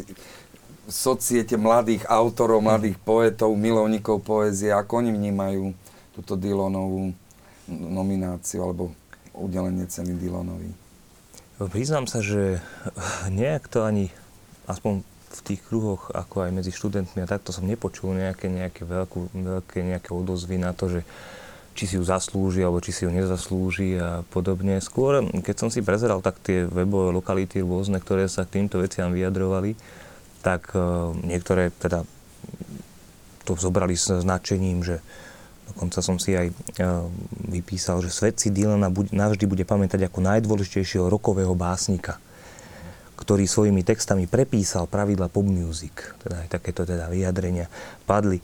societe mladých autorov, mladých poetov, milovníkov poézie. Ako oni vnímajú túto Dylanovú nomináciu alebo udelenie ceny Dylanovi? Priznám sa, že nejak to ani, aspoň v tých kruhoch, ako aj medzi študentmi a takto som nepočul nejaké, nejaké, veľkú, veľké nejaké odozvy na to, že či si ju zaslúži, alebo či si ju nezaslúži a podobne. Skôr, keď som si prezeral tak tie webové lokality rôzne, ktoré sa k týmto veciam vyjadrovali, tak uh, niektoré teda to zobrali s značením, že dokonca som si aj uh, vypísal, že svet si Dylana navždy bude pamätať ako najdôležitejšieho rokového básnika ktorý svojimi textami prepísal pravidla pop music, teda aj takéto teda vyjadrenia padli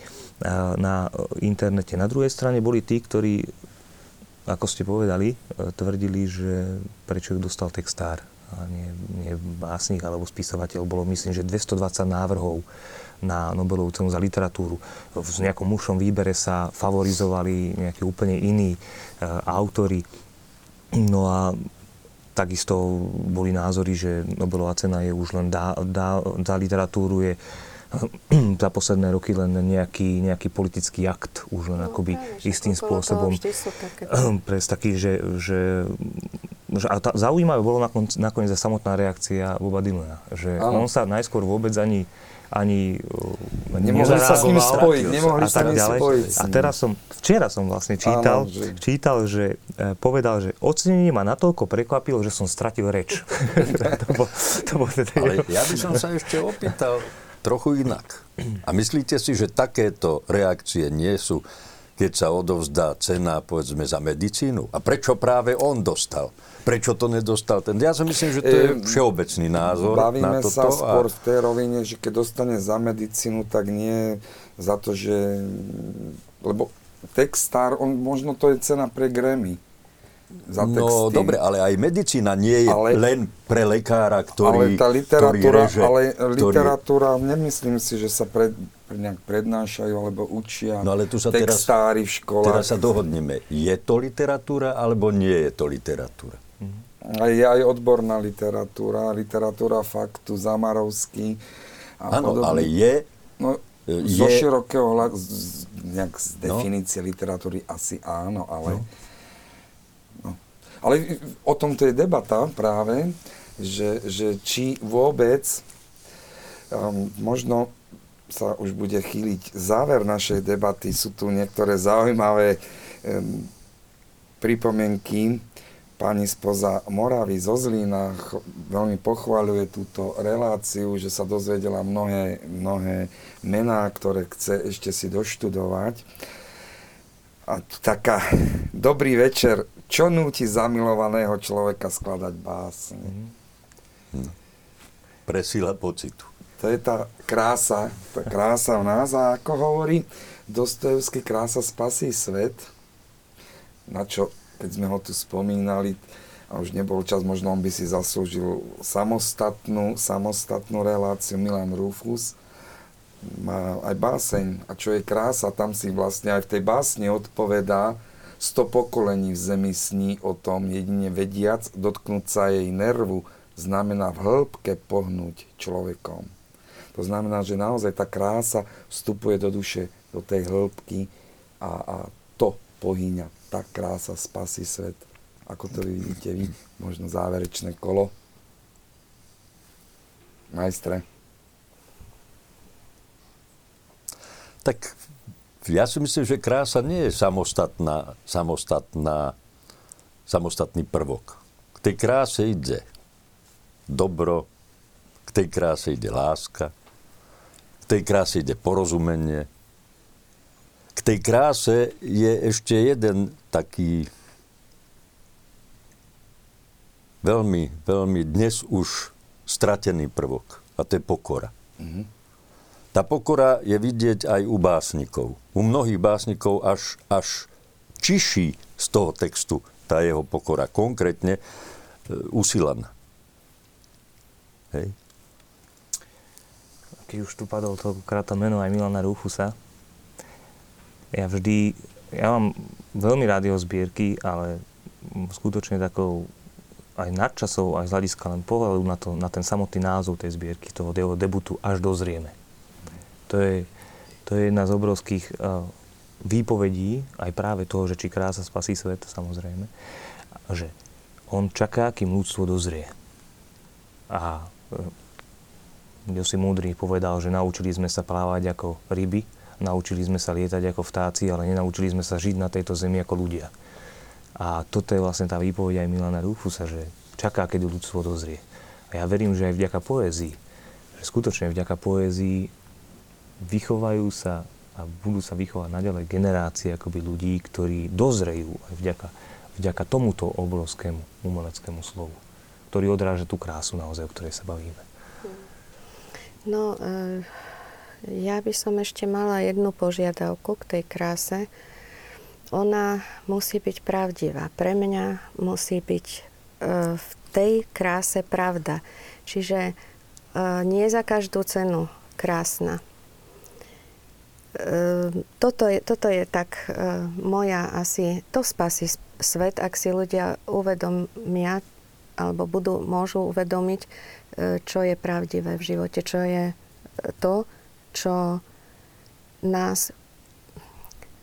na internete. Na druhej strane boli tí, ktorí, ako ste povedali, e, tvrdili, že prečo ju dostal textár a nie, nie básnik alebo spisovateľ. Bolo myslím, že 220 návrhov na Nobelovú cenu za literatúru. V nejakom mušom výbere sa favorizovali nejakí úplne iní e, autory. No a takisto boli názory, že Nobelová cena je už len dá, dá, za literatúru je (clears throat) za posledné roky len nejaký, nejaký politický akt, už len no, akoby práve, istým spôsobom. (clears throat) Pres taký, že, že, že a tá, zaujímavé bolo nakoniec, nakoniec samotná reakcia Boba Dylana, že Áno. on sa najskôr vôbec ani ani uh, nemohli sa s ním spojiť, nemohli sa s ním spojiť. A teraz som, včera som vlastne čítal, Áno, že... čítal, že e, povedal, že ocenenie ma natoľko prekvapilo, že som stratil reč. (laughs) (laughs) to bol, to bol teda Ale ja by som sa ešte opýtal trochu inak. A myslíte si, že takéto reakcie nie sú keď sa odovzdá cena, povedzme, za medicínu? A prečo práve on dostal? Prečo to nedostal ten? Ja si myslím, že to je všeobecný názor Bavíme na toto. sa skôr a... v tej rovine, že keď dostane za medicínu, tak nie za to, že... Lebo textár, on, možno to je cena pre Grammy za no, texty. No dobre, ale aj medicína nie je ale, len pre lekára, ktorý, ale tá literatúra, reže, ale literatúra, ktorý... nemyslím si, že sa pred, nejak prednášajú alebo učia no, ale tu sa textári teraz, v školách. Teraz sa dohodneme. Je to literatúra alebo nie je to literatúra? A je aj odborná literatúra, literatúra faktu, Zamarovský. Áno, ale je... No, je... Zo širokého hľadu, nejak z no. definície no. literatúry asi áno, ale... No ale o tom to je debata práve, že, že či vôbec um, možno sa už bude chýliť záver našej debaty. Sú tu niektoré zaujímavé um, pripomienky. Pani spoza Moravy zo Zlína veľmi pochváľuje túto reláciu, že sa dozvedela mnohé, mnohé mená, ktoré chce ešte si doštudovať. A taká (laughs) dobrý večer čo núti zamilovaného človeka skladať básne? Hm. Presila pocitu. To je tá krása, tá krása v nás a ako hovorí Dostojevský, krása spasí svet, na čo, keď sme ho tu spomínali, a už nebol čas, možno on by si zaslúžil samostatnú, samostatnú reláciu Milan Rufus, má aj báseň. A čo je krása, tam si vlastne aj v tej básni odpovedá, Sto pokolení v zemi sní o tom, jedine vediac, dotknúť sa jej nervu, znamená v hĺbke pohnúť človekom. To znamená, že naozaj tá krása vstupuje do duše, do tej hĺbky a, a to pohýňa. Tá krása spasí svet. Ako to vidíte vy? Možno záverečné kolo. Majstre. Tak ja si myslím, že krása nie je samostatná, samostatná, samostatný prvok. K tej kráse ide dobro, k tej kráse ide láska, k tej kráse ide porozumenie. K tej kráse je ešte jeden taký veľmi, veľmi dnes už stratený prvok a to je pokora. Mm-hmm. Tá pokora je vidieť aj u básnikov. U mnohých básnikov až, až čiší z toho textu tá jeho pokora. Konkrétne e, u. Hej. Keď už tu padol toľkokrát to meno aj Milana Rufusa, ja vždy, ja mám veľmi rád jeho zbierky, ale skutočne takou aj nadčasov, aj z hľadiska len pohľadu na, to, na ten samotný názov tej zbierky, toho debutu až dozrieme. To je, to je jedna z obrovských uh, výpovedí, aj práve toho, že či krása spasí svet, samozrejme, že on čaká, kým ľudstvo dozrie. A uh, si múdry povedal, že naučili sme sa plávať ako ryby, Naučili sme sa lietať ako vtáci, ale nenaučili sme sa žiť na tejto zemi ako ľudia. A toto je vlastne tá výpoveď aj Milana Rufusa, že čaká, keď ľudstvo dozrie. A ja verím, že aj vďaka poézii, že skutočne vďaka poézii vychovajú sa a budú sa vychovať naďalej generácie akoby ľudí, ktorí dozrejú aj vďaka, vďaka tomuto obrovskému umeleckému slovu, ktorý odráža tú krásu naozaj, o ktorej sa bavíme. No, e, ja by som ešte mala jednu požiadavku k tej kráse. Ona musí byť pravdivá. Pre mňa musí byť e, v tej kráse pravda. Čiže e, nie za každú cenu krásna. Toto je, toto je tak moja asi, to spasí svet, ak si ľudia uvedomia, alebo budú, môžu uvedomiť, čo je pravdivé v živote, čo je to, čo nás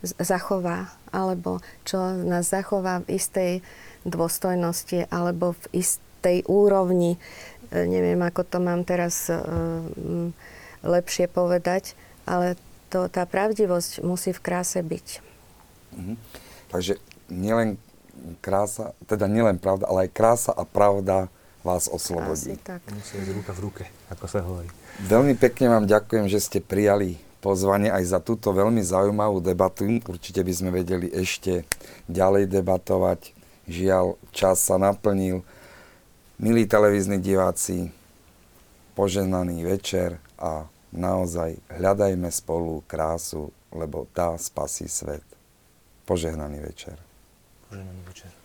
zachová, alebo čo nás zachová v istej dôstojnosti, alebo v istej úrovni. E, neviem, ako to mám teraz e, lepšie povedať, ale to, tá pravdivosť musí v kráse byť. Mhm. Takže nielen krása, teda nielen pravda, ale aj krása a pravda vás oslobodí. Asi tak. Musí ísť ruka v ruke, ako sa hovorí. Veľmi pekne vám ďakujem, že ste prijali pozvanie aj za túto veľmi zaujímavú debatu. Určite by sme vedeli ešte ďalej debatovať. Žiaľ, čas sa naplnil. Milí televízni diváci, poženaný večer a naozaj hľadajme spolu krásu, lebo tá spasí svet. Požehnaný večer. Požehnaný večer.